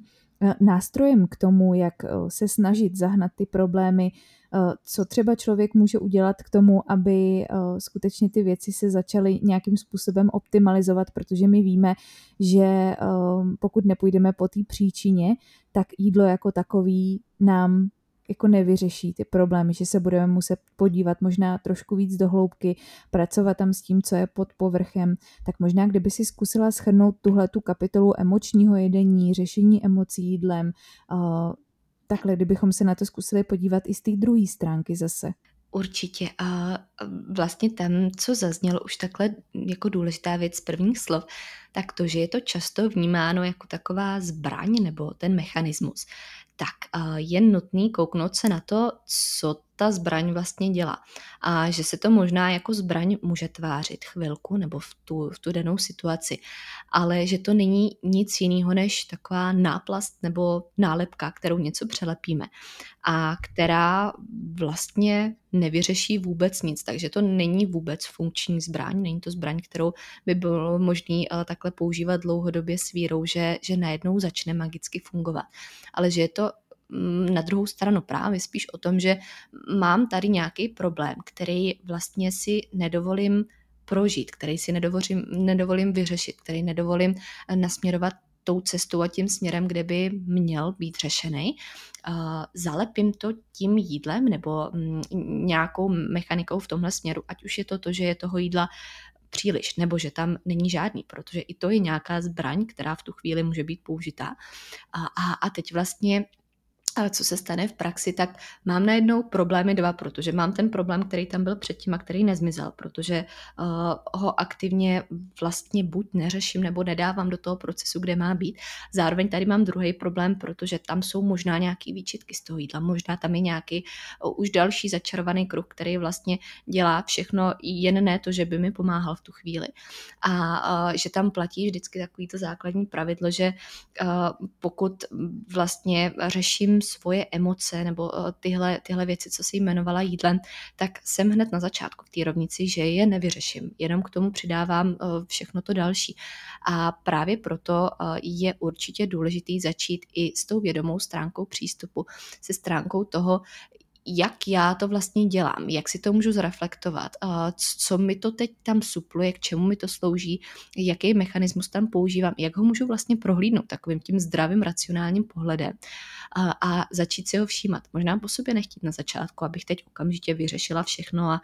nástrojem k tomu, jak eh, se snažit zahnat ty problémy, eh, co třeba člověk může udělat k tomu, aby skutečně ty věci se začaly nějakým způsobem optimalizovat, protože my víme, že pokud nepůjdeme po té příčině, tak jídlo jako takový nám jako nevyřeší ty problémy, že se budeme muset podívat možná trošku víc do hloubky, pracovat tam s tím, co je pod povrchem, tak možná kdyby si zkusila schrnout tuhle tu kapitolu emočního jedení, řešení emocí jídlem, takhle, kdybychom se na to zkusili podívat i z té druhé stránky zase. Určitě. A vlastně tam, co zaznělo už takhle jako důležitá věc z prvních slov, tak to, že je to často vnímáno jako taková zbraň nebo ten mechanismus, tak je nutný kouknout se na to, co ta zbraň vlastně dělá. A že se to možná jako zbraň může tvářit chvilku nebo v tu, v tu danou situaci, ale že to není nic jiného než taková náplast nebo nálepka, kterou něco přelepíme a která vlastně nevyřeší vůbec nic, takže to není vůbec funkční zbraň, není to zbraň, kterou by bylo možné eh, takhle používat dlouhodobě s vírou, že, že najednou začne magicky fungovat, ale že je to na druhou stranu právě spíš o tom, že mám tady nějaký problém, který vlastně si nedovolím prožít, který si nedovolím, nedovolím vyřešit, který nedovolím nasměrovat tou cestou a tím směrem, kde by měl být řešený. Zalepím to tím jídlem nebo mm, nějakou mechanikou v tomhle směru, ať už je to to, že je toho jídla příliš, nebo že tam není žádný, protože i to je nějaká zbraň, která v tu chvíli může být použitá. A, a, a teď vlastně ale co se stane v praxi, tak mám najednou problémy dva, protože mám ten problém, který tam byl předtím a který nezmizel, protože uh, ho aktivně vlastně buď neřeším nebo nedávám do toho procesu, kde má být. Zároveň tady mám druhý problém, protože tam jsou možná nějaký výčitky z toho jídla, možná tam je nějaký uh, už další začarovaný kruh, který vlastně dělá všechno, jen ne to, že by mi pomáhal v tu chvíli. A uh, že tam platí vždycky takový to základní pravidlo, že uh, pokud vlastně řeším svoje emoce nebo eh, tyhle, tyhle věci, co si jmenovala jídlem, tak jsem hned na začátku v té rovnici, že je nevyřeším, jenom k tomu přidávám eh, všechno to další. A právě proto eh, je určitě důležitý začít i s tou vědomou stránkou přístupu, se stránkou toho, jak já to vlastně dělám, jak si to můžu zreflektovat, co mi to teď tam supluje, k čemu mi to slouží, jaký mechanismus tam používám, jak ho můžu vlastně prohlídnout takovým tím zdravým, racionálním pohledem a začít si ho všímat. Možná po sobě nechtít na začátku, abych teď okamžitě vyřešila všechno a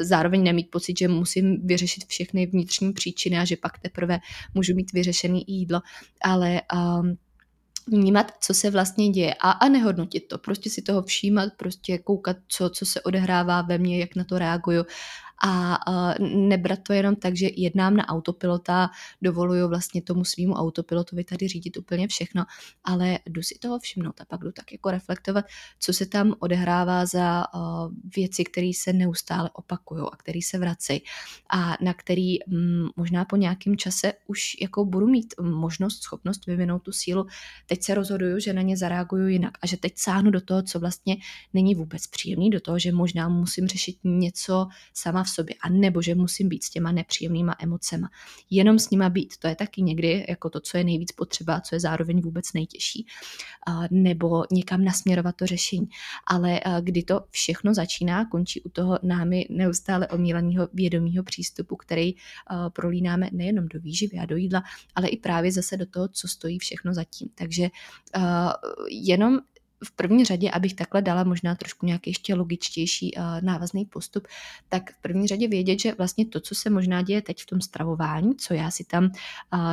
zároveň nemít pocit, že musím vyřešit všechny vnitřní příčiny a že pak teprve můžu mít vyřešený jídlo, ale vnímat, co se vlastně děje a, a nehodnotit to, prostě si toho všímat, prostě koukat, co, co se odehrává ve mně, jak na to reaguju a nebrat to jenom tak, že jednám na autopilota, dovoluju vlastně tomu svýmu autopilotovi tady řídit úplně všechno, ale jdu si toho všimnout a pak jdu tak jako reflektovat, co se tam odehrává za věci, které se neustále opakují a které se vracejí a na který mm, možná po nějakém čase už jako budu mít možnost, schopnost vyvinout tu sílu. Teď se rozhoduju, že na ně zareaguju jinak a že teď sáhnu do toho, co vlastně není vůbec příjemný, do toho, že možná musím řešit něco sama v sobě a nebo že musím být s těma nepříjemnýma emocema. Jenom s nima být, to je taky někdy jako to, co je nejvíc potřeba, co je zároveň vůbec nejtěžší. Nebo někam nasměrovat to řešení. Ale kdy to všechno začíná, končí u toho námi neustále omílaného vědomího přístupu, který prolínáme nejenom do výživy a do jídla, ale i právě zase do toho, co stojí všechno zatím. Takže jenom v první řadě, abych takhle dala možná trošku nějaký ještě logičtější uh, návazný postup, tak v první řadě vědět, že vlastně to, co se možná děje teď v tom stravování, co já si tam uh,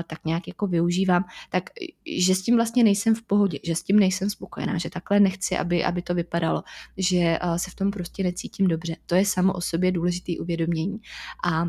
tak nějak jako využívám, tak že s tím vlastně nejsem v pohodě, že s tím nejsem spokojená, že takhle nechci, aby, aby to vypadalo, že uh, se v tom prostě necítím dobře. To je samo o sobě důležitý uvědomění. A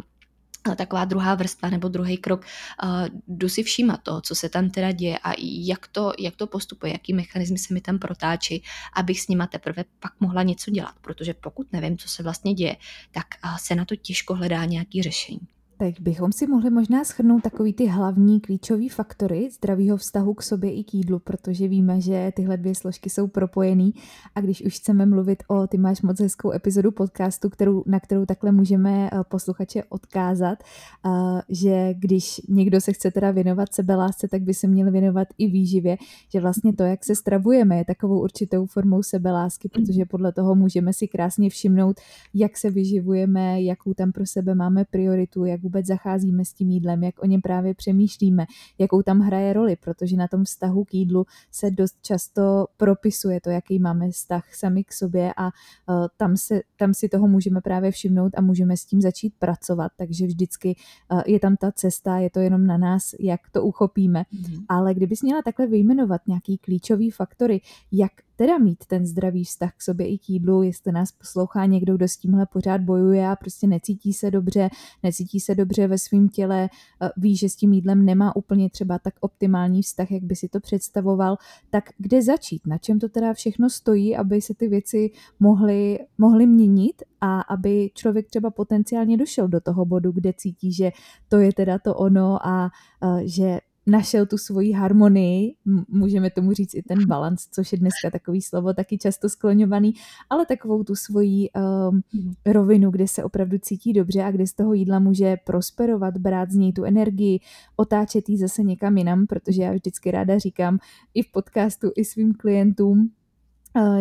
taková druhá vrstva nebo druhý krok, uh, jdu si všímat toho, co se tam teda děje a jak to, jak to postupuje, jaký mechanizmy se mi tam protáčí, abych s nima teprve pak mohla něco dělat, protože pokud nevím, co se vlastně děje, tak uh, se na to těžko hledá nějaký řešení. Tak bychom si mohli možná schrnout takový ty hlavní klíčové faktory zdravého vztahu k sobě i k jídlu, protože víme, že tyhle dvě složky jsou propojený. A když už chceme mluvit o, ty máš moc hezkou epizodu podcastu, kterou, na kterou takhle můžeme eh, posluchače odkázat, eh, že když někdo se chce teda věnovat sebelásce, tak by se měl věnovat i výživě, že vlastně to, jak se stravujeme, je takovou určitou formou sebelásky, protože podle toho můžeme si krásně všimnout, jak se vyživujeme, jakou tam pro sebe máme prioritu, jak vůbec zacházíme s tím jídlem, jak o něm právě přemýšlíme, jakou tam hraje roli, protože na tom vztahu k jídlu se dost často propisuje to, jaký máme vztah sami k sobě a uh, tam, se, tam si toho můžeme právě všimnout a můžeme s tím začít pracovat, takže vždycky uh, je tam ta cesta, je to jenom na nás, jak to uchopíme. Mm-hmm. Ale kdybys měla takhle vyjmenovat nějaký klíčový faktory, jak teda mít ten zdravý vztah k sobě i k jídlu, jestli nás poslouchá někdo, kdo s tímhle pořád bojuje a prostě necítí se dobře, necítí se dobře ve svém těle, eh, ví, že s tím jídlem nemá úplně třeba tak optimální vztah, jak by si to představoval, tak kde začít? Na čem to teda všechno stojí, aby se ty věci mohly, mohly měnit a aby člověk třeba potenciálně došel do toho bodu, kde cítí, že to je teda to ono a uh, že našel tu svoji harmonii, můžeme tomu říct i ten balans, což je dneska takový slovo taky často skloňovaný, ale takovou tu svoji um, rovinu, kde se opravdu cítí dobře a kde z toho jídla může prosperovat, brát z něj tu energii, otáčet ji zase někam jinam, protože já vždycky ráda říkám i v podcastu, i svým klientům,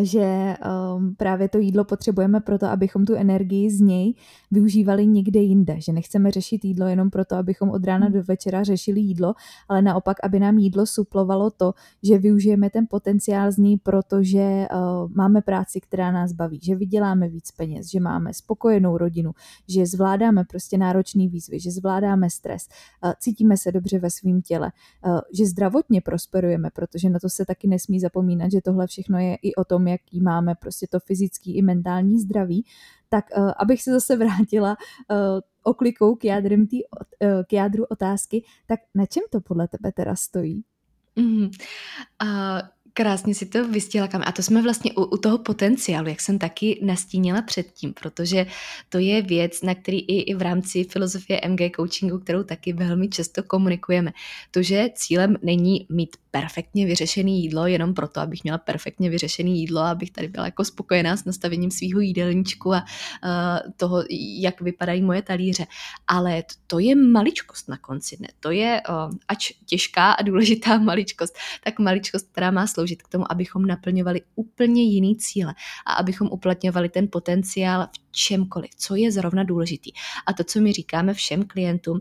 že um, právě to jídlo potřebujeme proto, abychom tu energii z něj využívali někde jinde, že nechceme řešit jídlo jenom proto, abychom od rána do večera řešili jídlo, ale naopak, aby nám jídlo suplovalo to, že využijeme ten potenciál z něj, protože uh, máme práci, která nás baví, že vyděláme víc peněz, že máme spokojenou rodinu, že zvládáme prostě náročný výzvy, že zvládáme stres, uh, cítíme se dobře ve svém těle, uh, že zdravotně prosperujeme, protože na to se taky nesmí zapomínat, že tohle všechno je i o tom, jaký máme prostě to fyzický i mentální zdraví, tak uh, abych se zase vrátila uh, oklikou k, jádrem tý, uh, k jádru otázky, tak na čem to podle tebe teda stojí? Mm-hmm. Uh, Krásně si to vystihla kam. A to jsme vlastně u, u toho potenciálu, jak jsem taky nastínila předtím, protože to je věc, na který i, i v rámci filozofie MG coachingu, kterou taky velmi často komunikujeme. To, že cílem není mít perfektně vyřešený jídlo jenom proto, abych měla perfektně vyřešený jídlo, abych tady byla jako spokojená s nastavením svého jídelníčku a uh, toho, jak vypadají moje talíře. Ale to je maličkost na konci dne. To je, uh, ač těžká a důležitá maličkost, tak maličkost, která má sloužit k tomu, abychom naplňovali úplně jiný cíle a abychom uplatňovali ten potenciál v čemkoliv, co je zrovna důležitý. A to, co my říkáme všem klientům,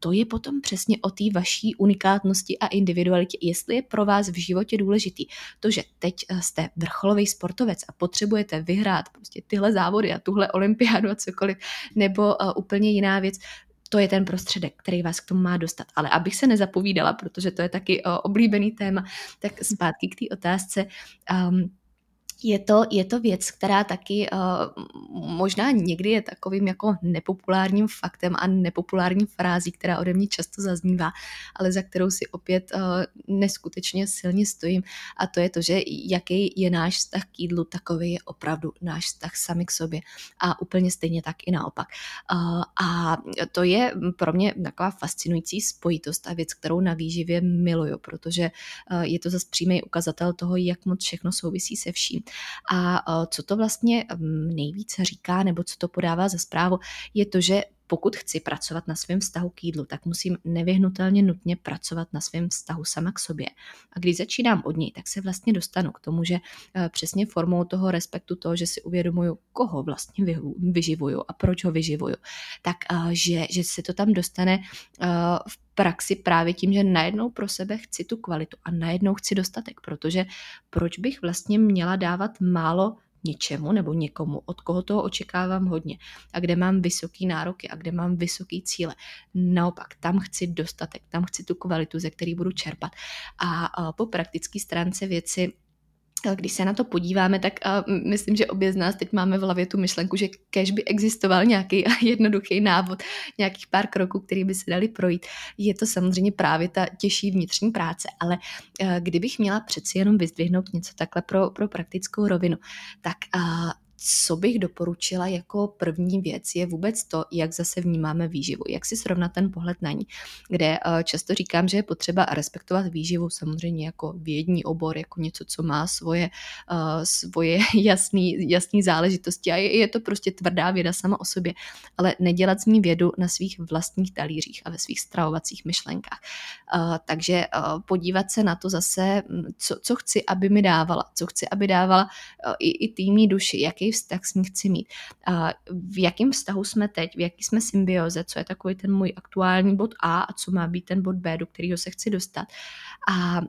to je potom přesně o té vaší unikátnosti a individualitě, jestli je pro vás v životě důležitý. To, že teď eh, jste vrcholový sportovec a potřebujete vyhrát prostě tyhle závody a tuhle olympiádu a cokoliv, nebo uh, úplně jiná věc, to je ten prostředek, který vás k tomu má dostat. Ale abych se nezapovídala, protože to je taky uh, oblíbený téma, tak zpátky k té otázce. Um, je to, je to věc, která taky uh, možná někdy je takovým jako nepopulárním faktem a nepopulární frází, která ode mě často zaznívá, ale za kterou si opět uh, neskutečně silně stojím a to je to, že jaký je náš vztah k jídlu, takový je opravdu náš vztah sami k sobě a úplně stejně tak i naopak. Uh, a to je pro mě taková fascinující spojitost a věc, kterou na výživě miluju, protože uh, je to zase přímý ukazatel toho, jak moc všechno souvisí se vším. A co to vlastně nejvíce říká, nebo co to podává za zprávu, je to, že pokud chci pracovat na svém vztahu k jídlu, tak musím nevyhnutelně nutně pracovat na svém vztahu sama k sobě. A když začínám od něj, tak se vlastně dostanu k tomu, že e, přesně formou toho respektu toho, že si uvědomuju, koho vlastně vyživuju a proč ho vyživuju, tak e, že, že se to tam dostane e, v praxi právě tím, že najednou pro sebe chci tu kvalitu a najednou chci dostatek, protože proč bych vlastně měla dávat málo něčemu nebo někomu, od koho toho očekávám hodně a kde mám vysoký nároky a kde mám vysoký cíle. Naopak, tam chci dostatek, tam chci tu kvalitu, ze který budu čerpat. A po praktické stránce věci když se na to podíváme, tak a myslím, že obě z nás teď máme v hlavě tu myšlenku, že kež by existoval nějaký jednoduchý návod, nějakých pár kroků, který by se dali projít. Je to samozřejmě právě ta těžší vnitřní práce, ale kdybych měla přeci jenom vyzdvihnout něco takhle pro, pro praktickou rovinu, tak co bych doporučila jako první věc, je vůbec to, jak zase vnímáme výživu, jak si srovnat ten pohled na ní, kde eh, často říkám, že je potřeba respektovat výživu samozřejmě jako vědní obor, jako něco, co má svoje, uh, svoje jasný, jasný záležitosti a je, je to prostě tvrdá věda sama o sobě, ale nedělat z ní vědu na svých vlastních talířích a ve svých stravovacích myšlenkách. Uh, takže podívat se na to zase, hm, co, co chci, aby mi dávala, co chci, aby dávala i, i týmní duši, jaký vztah s ní chci mít. A v jakém vztahu jsme teď, v jaký jsme symbioze, co je takový ten můj aktuální bod A a co má být ten bod B, do kterého se chci dostat. A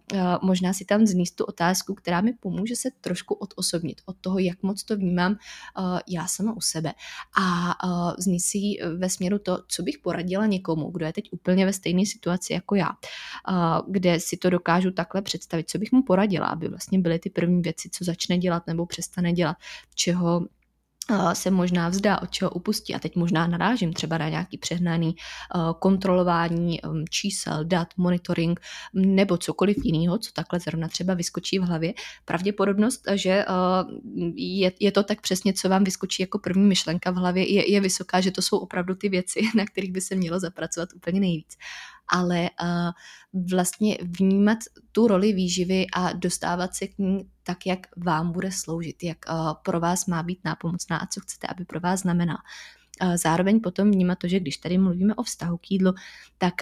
možná si tam zníst tu otázku, která mi pomůže se trošku odosobnit od toho, jak moc to vnímám já sama u sebe. A zníst si ve směru to, co bych poradila někomu, kdo je teď úplně ve stejné situaci jako já, kde si to dokážu takhle představit, co bych mu poradila, aby vlastně byly ty první věci, co začne dělat nebo přestane dělat, čeho se možná vzdá, od čeho upustí. A teď možná narážím třeba na nějaký přehnaný kontrolování čísel, dat, monitoring nebo cokoliv jiného, co takhle zrovna třeba vyskočí v hlavě. Pravděpodobnost, že je, je to tak přesně, co vám vyskočí jako první myšlenka v hlavě, je, je vysoká, že to jsou opravdu ty věci, na kterých by se mělo zapracovat úplně nejvíc ale vlastně vnímat tu roli výživy a dostávat se k ní tak, jak vám bude sloužit, jak pro vás má být nápomocná a co chcete, aby pro vás znamená. Zároveň potom vnímat to, že když tady mluvíme o vztahu k jídlu, tak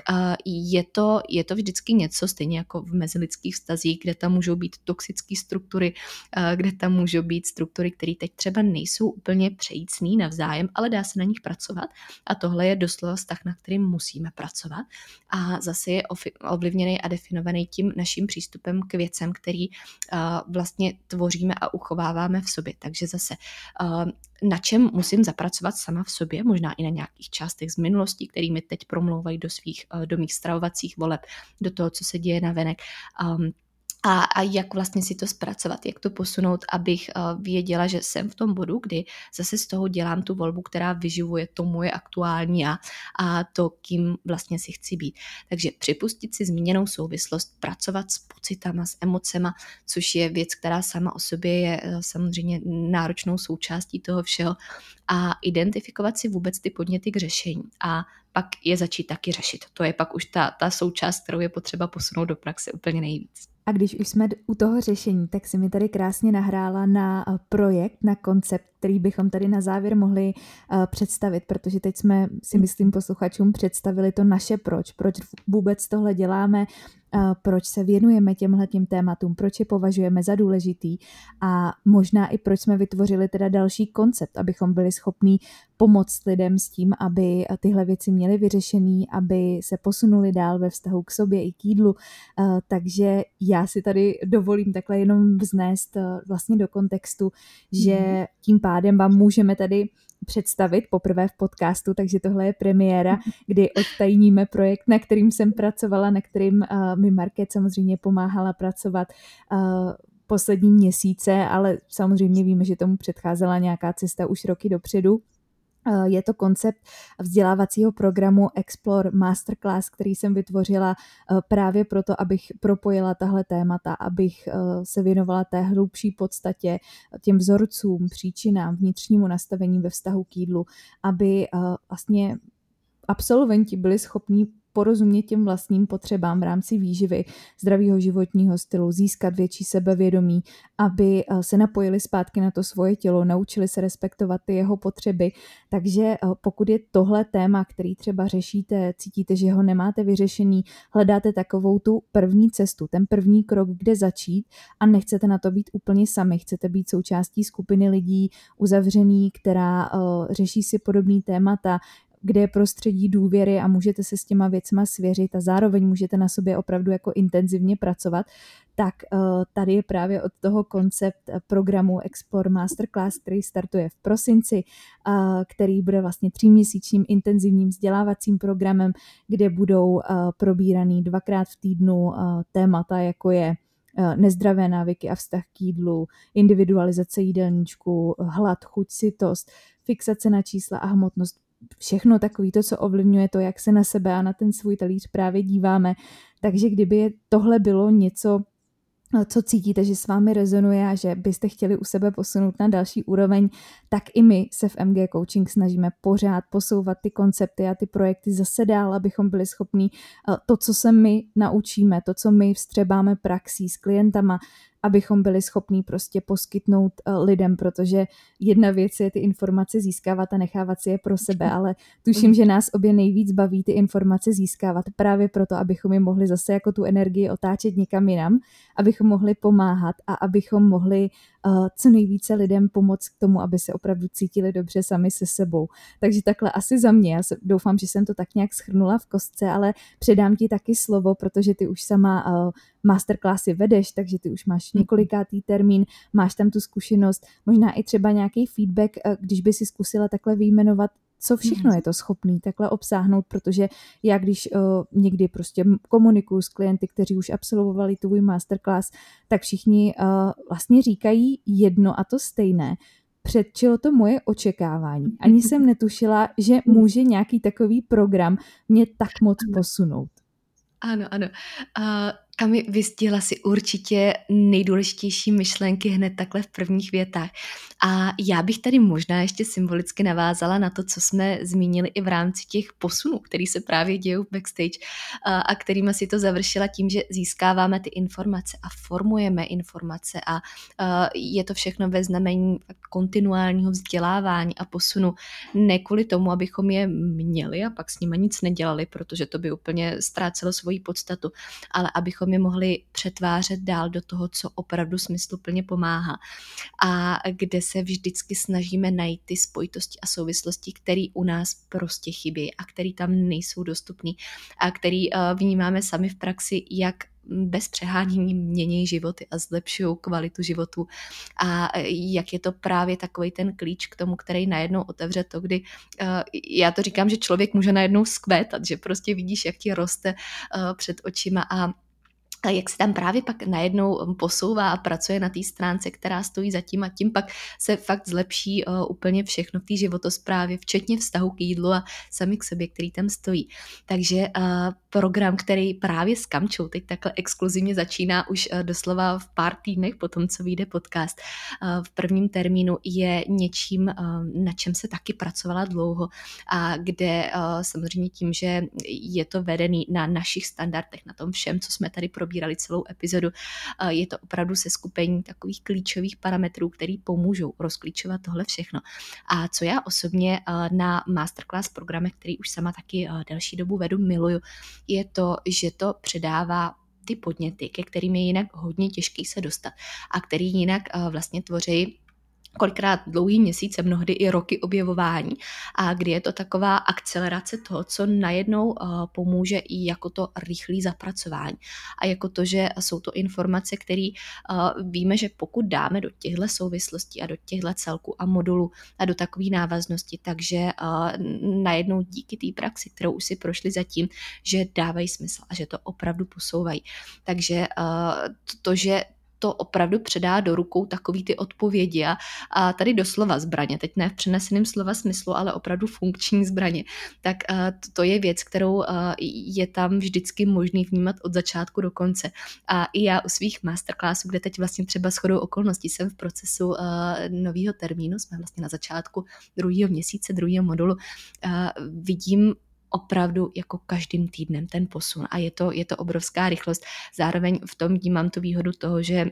je to, je to vždycky něco, stejně jako v mezilidských vztazích, kde tam můžou být toxické struktury, kde tam můžou být struktury, které teď třeba nejsou úplně přejícný navzájem, ale dá se na nich pracovat. A tohle je doslova vztah, na kterým musíme pracovat. A zase je ovlivněný a definovaný tím naším přístupem k věcem, který vlastně tvoříme a uchováváme v sobě. Takže zase na čem musím zapracovat sama v sobě, možná i na nějakých částech z minulosti, kterými teď promlouvají do svých, do mých stravovacích voleb, do toho, co se děje na venek. Um, a, a jak vlastně si to zpracovat, jak to posunout, abych uh, věděla, že jsem v tom bodu, kdy zase z toho dělám tu volbu, která vyživuje to moje aktuální já a to, kým vlastně si chci být. Takže připustit si zmíněnou souvislost, pracovat s pocitama, s emocema, což je věc, která sama o sobě je uh, samozřejmě náročnou součástí toho všeho a identifikovat si vůbec ty podněty k řešení a pak je začít taky řešit. To je pak už ta, ta součást, kterou je potřeba posunout do praxe úplně nejvíc. A když už jsme u toho řešení, tak si mi tady krásně nahrála na eh, projekt, na koncept, který bychom tady na závěr mohli uh, představit, protože teď jsme si myslím posluchačům představili to naše proč, proč vůbec tohle děláme, proč se věnujeme těmhle těm tématům, proč je považujeme za důležitý a možná i proč jsme vytvořili teda další koncept, abychom byli schopní pomoct lidem s tím, aby tyhle věci měly vyřešený, aby se posunuli dál ve vztahu k sobě i k jídlu. Takže já si tady dovolím takhle jenom vznést vlastně do kontextu, že mhm. tím pádem vám můžeme tady představit poprvé v podcastu, takže tohle je premiéra, kdy odtajníme projekt, na kterým jsem pracovala, na kterým uh, mi Market samozřejmě pomáhala pracovat uh, poslední měsíce, ale samozřejmě víme, že tomu předcházela nějaká cesta už roky dopředu. Eh, je to koncept vzdělávacího programu Explore Masterclass, který jsem vytvořila eh, právě proto, abych propojila tahle témata, abych eh, se věnovala té hlubší podstatě, těm vzorcům, příčinám, vnitřnímu nastavení ve vztahu k jídlu, aby vlastně absolventi byli schopní porozumět těm vlastním potřebám v rámci výživy, zdravého životního stylu, získat větší sebevědomí, aby eh, se napojili zpátky na to svoje tělo, naučili se respektovat ty jeho potřeby. Takže eh, pokud je tohle téma, který třeba řešíte, cítíte, že ho nemáte vyřešený, hledáte takovou tu první cestu, ten první krok, kde začít a nechcete na to být úplně sami, chcete být součástí skupiny lidí uzavřený, která uh, řeší si podobný témata, kde je prostředí důvěry a můžete se s těma věcma svěřit a zároveň můžete na sobě opravdu jako intenzivně pracovat, tak uh, tady je právě od toho koncept programu Explore Masterclass, který startuje v prosinci, uh, který bude vlastně tříměsíčním intenzivním vzdělávacím programem, kde budou probíraný dvakrát v týdnu témata, jako je nezdravé návyky a vztah k jídlu, individualizace jídelníčku, hlad, chuť, sytost, fixace na čísla a hmotnost, všechno takový to, co ovlivňuje to, jak se na sebe a na ten svůj talíř právě díváme. Takže kdyby tohle bylo něco, co cítíte, že s vámi rezonuje a že byste chtěli u sebe posunout na další úroveň, tak i my se v MG Coaching snažíme pořád posouvat ty koncepty a ty projekty zase dál, abychom byli schopni eh, to, co se my naučíme, to, co my vstřebáme praxí s klientama, abychom byli schopní prostě poskytnout eh, lidem, protože jedna věc je ty informace získávat a nechávat si je pro sebe, ale tuším, že nás obě nejvíc baví ty informace získávat právě proto, abychom je mohli zase jako tu energii otáčet někam jinam, abychom mohli pomáhat a abychom mohli uh, co nejvíce lidem pomoct k tomu, aby se opravdu cítili dobře sami se sebou. Takže takhle asi za mě. Já doufám, že jsem to tak nějak schrnula v kostce, ale předám ti taky slovo, protože ty už sama uh, masterclassy vedeš, takže ty už máš mhm. několikátý termín, máš tam tu zkušenost, možná i třeba nějaký feedback, eh, když by si zkusila takhle vyjmenovat, co všechno je to schopný takhle obsáhnout, protože já když uh, někdy prostě komunikuju s klienty, kteří už absolvovali tvůj masterclass, tak všichni uh, vlastně říkají jedno a to stejné. Předčilo to moje očekávání. Ani jsem netušila, že může nějaký takový program mě tak moc posunout. Ano, ano. A Kami vystihla si určitě nejdůležitější myšlenky hned takhle v prvních větách. A já bych tady možná ještě symbolicky navázala na to, co jsme zmínili i v rámci těch posunů, který se právě dějí backstage a kterými si to završila tím, že získáváme ty informace a formujeme informace a je to všechno ve znamení kontinuálního vzdělávání a posunu. Ne kvůli tomu, abychom je měli a pak s nimi nic nedělali, protože to by úplně ztrácelo svoji podstatu, ale abychom je mohli přetvářet dál do toho, co opravdu smysluplně pomáhá. A kde se vždycky snažíme najít ty spojitosti a souvislosti, které u nás prostě chybí a které tam nejsou dostupné a který uh, vnímáme sami v praxi, jak bez přehánění mění životy a zlepšují kvalitu životu. A eh, jak je to právě takový ten klíč k tomu, který najednou otevře to, kdy uh, já to říkám, že člověk může najednou skvétat, že prostě vidíš, jak ti roste před očima a jak se tam právě pak najednou um, posouvá a pracuje na té stránce, která stojí za tím a tím pak se fakt zlepší uh, úplně všechno v té životosprávě, včetně vztahu k jídlu a sami k sobě, který tam stojí. Takže uh, program, který právě s Kamčou teď takhle exkluzivně začíná už uh, doslova v pár týdnech po tom, co vyjde podcast v prvním termínu, je něčím, na čem se taky pracovala dlouho a kde samozřejmě tím, že je to vedený na našich standardech, na tom všem, co jsme tady probírali, probírali celou epizodu. Je to opravdu se skupení takových klíčových parametrů, který pomůžou rozklíčovat tohle všechno. A co já osobně na masterclass programech, který už sama taky delší dobu vedu, miluju, je to, že to předává ty podněty, ke kterým je jinak hodně těžký se dostat a který jinak vlastně tvoří kolikrát dlouhý měsíce, mnohdy i roky objevování a kdy je to taková akcelerace toho, co najednou uh, pomůže i jako to rychlé zapracování a jako to, že jsou to informace, které uh, víme, že pokud dáme do těchto souvislostí a do těchto celků a modulů a do takové návaznosti, takže uh, najednou díky té praxi, kterou už si prošli zatím, že dávají smysl a že to opravdu posouvají. Takže to, že to opravdu předá do rukou takový ty odpovědi a, a tady doslova zbraně, teď ne v přeneseném slova smyslu, ale opravdu funkční zbraně, tak uh, to je věc, kterou je tam vždycky možný vnímat od začátku do konce. A i já u svých masterclassů, kde teď vlastně třeba shodou okolností jsem v procesu nového termínu, jsme vlastně na začátku druhého měsíce, druhého modulu, vidím opravdu jako každým týdnem ten posun a je to, je to obrovská rychlost. Zároveň v tom vnímám tu výhodu toho, že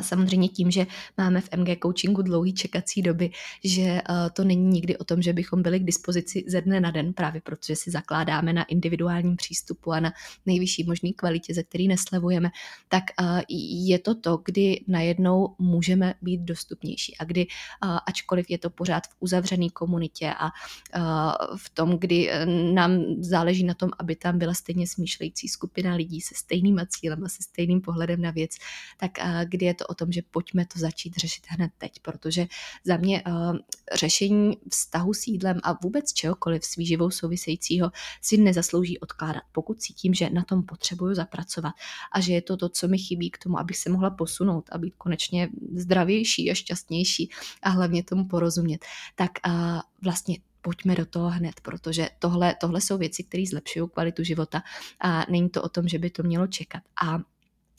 Samozřejmě tím, že máme v MG coachingu dlouhý čekací doby, že eh, to není nikdy o tom, že bychom byli k dispozici ze dne na den, právě protože si zakládáme na individuálním přístupu a na nejvyšší možné kvalitě, ze který neslevujeme, tak eh, je to to, kdy najednou můžeme být dostupnější a kdy, eh, ačkoliv je to pořád v uzavřené komunitě a v tom, kdy nám záleží na tom, aby tam byla stejně smýšlející skupina lidí se stejnýma cílem a se stejným pohledem na věc, tak kdy je to o tom, že pojďme to začít řešit hned teď, protože za mě uh, řešení vztahu s jídlem a vůbec čehokoliv s výživou souvisejícího si nezaslouží odkládat, pokud cítím, že na tom potřebuju zapracovat a že je to to, co mi chybí k tomu, abych se mohla posunout a být konečně zdravější a šťastnější a hlavně tomu porozumět, tak uh, vlastně pojďme do toho hned, protože tohle, tohle jsou věci, které zlepšují kvalitu života a není to o tom, že by to mělo čekat. A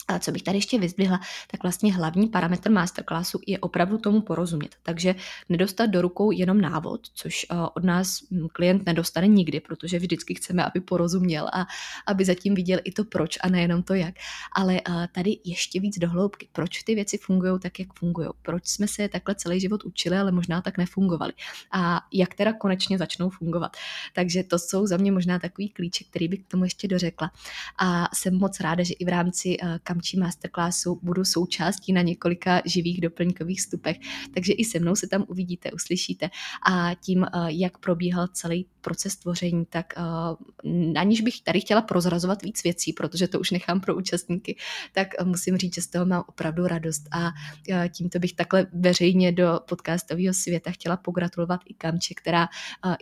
a co bych tady ještě vyzdvihla, tak vlastně hlavní parametr masterclassu je opravdu tomu porozumět. Takže nedostat do rukou jenom návod, což eh, od nás hm, klient nedostane nikdy, protože vždycky chceme, aby porozuměl a aby zatím viděl i to proč a nejenom to jak. Ale eh, tady ještě víc dohloubky, proč ty věci fungují tak, jak fungují, proč jsme se je takhle celý život učili, ale možná tak nefungovali a jak teda konečně začnou fungovat. Takže to jsou za mě možná takový klíček, který bych k tomu ještě dořekla. A jsem moc ráda, že i v rámci eh, kamčí masterclassu budu součástí na několika živých doplňkových stupech, takže i se mnou se tam uvidíte, uslyšíte. A tím, eh, jak probíhal celý proces tvoření, tak uh, aniž bych tady chtěla prozrazovat víc věcí, protože to už nechám pro účastníky, tak uh, musím říct, že z toho mám opravdu radost. A tímto bych takhle veřejně do podcastového světa chtěla pogratulovat i Kamče, která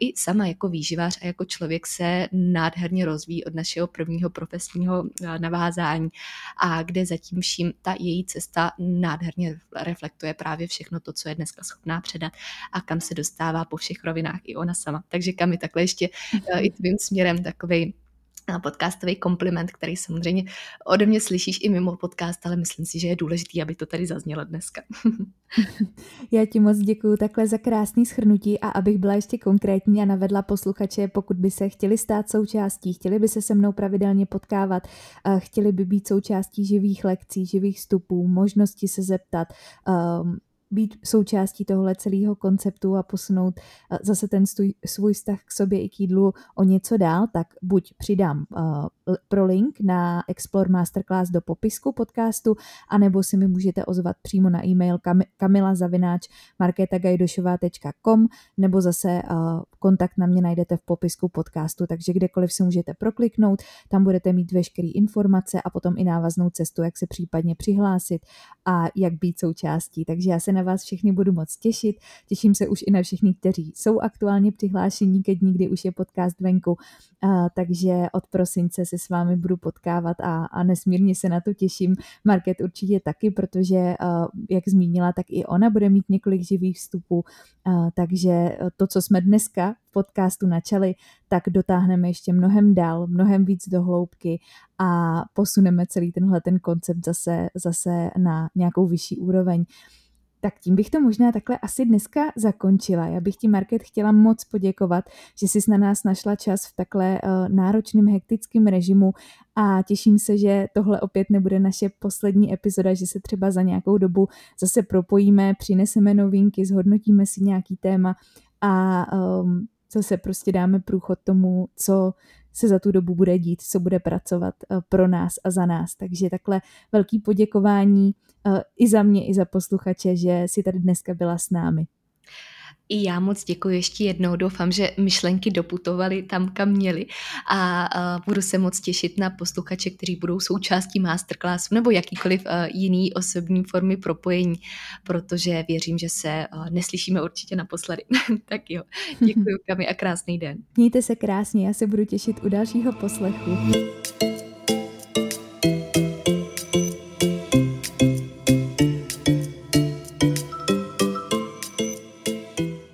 i sama jako výživář a jako člověk se nádherně rozvíjí od našeho prvního profesního navázání. A kde zatím vším ta její cesta nádherně reflektuje právě všechno to, co je dneska schopná předat a kam se dostává po všech rovinách i ona sama. Takže kam je takhle ještě uh, i tvým směrem takovej podcastový kompliment, který samozřejmě ode mě slyšíš i mimo podcast, ale myslím si, že je důležitý, aby to tady zaznělo dneska. Já ti moc děkuji takhle za krásný schrnutí a abych byla ještě konkrétní a navedla posluchače, pokud by se chtěli stát součástí, chtěli by se se mnou pravidelně potkávat, chtěli by být součástí živých lekcí, živých vstupů, možnosti se zeptat, um, být součástí tohle celého konceptu a posunout eh, zase ten stůj, svůj vztah k sobě i k jídlu o něco dál, tak buď přidám uh, pro link na Explore Masterclass do popisku podcastu, anebo si mi můžete ozvat přímo na e-mail kam, kamilazavináč nebo zase uh, kontakt na mě najdete v popisku podcastu, takže kdekoliv se můžete prokliknout, tam budete mít veškeré informace a potom i návaznou cestu, jak se případně přihlásit a jak být součástí. Takže já se na vás všechny budu moc těšit. Těším se už i na všechny, kteří jsou aktuálně přihlášení ke dní, kdy už je podcast venku. A, takže od prosince se s vámi budu potkávat a, a nesmírně se na to těším. Market určitě taky, protože jak zmínila, tak i ona bude mít několik živých vstupů. A, takže to, co jsme dneska v podcastu načali, tak dotáhneme ještě mnohem dál, mnohem víc do hloubky a posuneme celý tenhle ten koncept zase, zase na nějakou vyšší úroveň. Tak tím bych to možná takhle asi dneska zakončila. Já bych ti, Market, chtěla moc poděkovat, že jsi na nás našla čas v takhle uh, náročným, hektickém režimu a těším se, že tohle opět nebude naše poslední epizoda, že se třeba za nějakou dobu zase propojíme, přineseme novinky, zhodnotíme si nějaký téma a um, zase prostě dáme průchod tomu, co se za tu dobu bude dít, co bude pracovat uh, pro nás a za nás. Takže takhle velký poděkování uh, i za mě, i za posluchače, že si tady dneska byla s námi. I já moc děkuji ještě jednou. Doufám, že myšlenky doputovaly tam, kam měly a budu se moc těšit na posluchače, kteří budou součástí masterclassu nebo jakýkoliv jiný osobní formy propojení, protože věřím, že se neslyšíme určitě naposledy. tak jo, děkuji Kami a krásný den. Mějte se krásně, já se budu těšit u dalšího poslechu.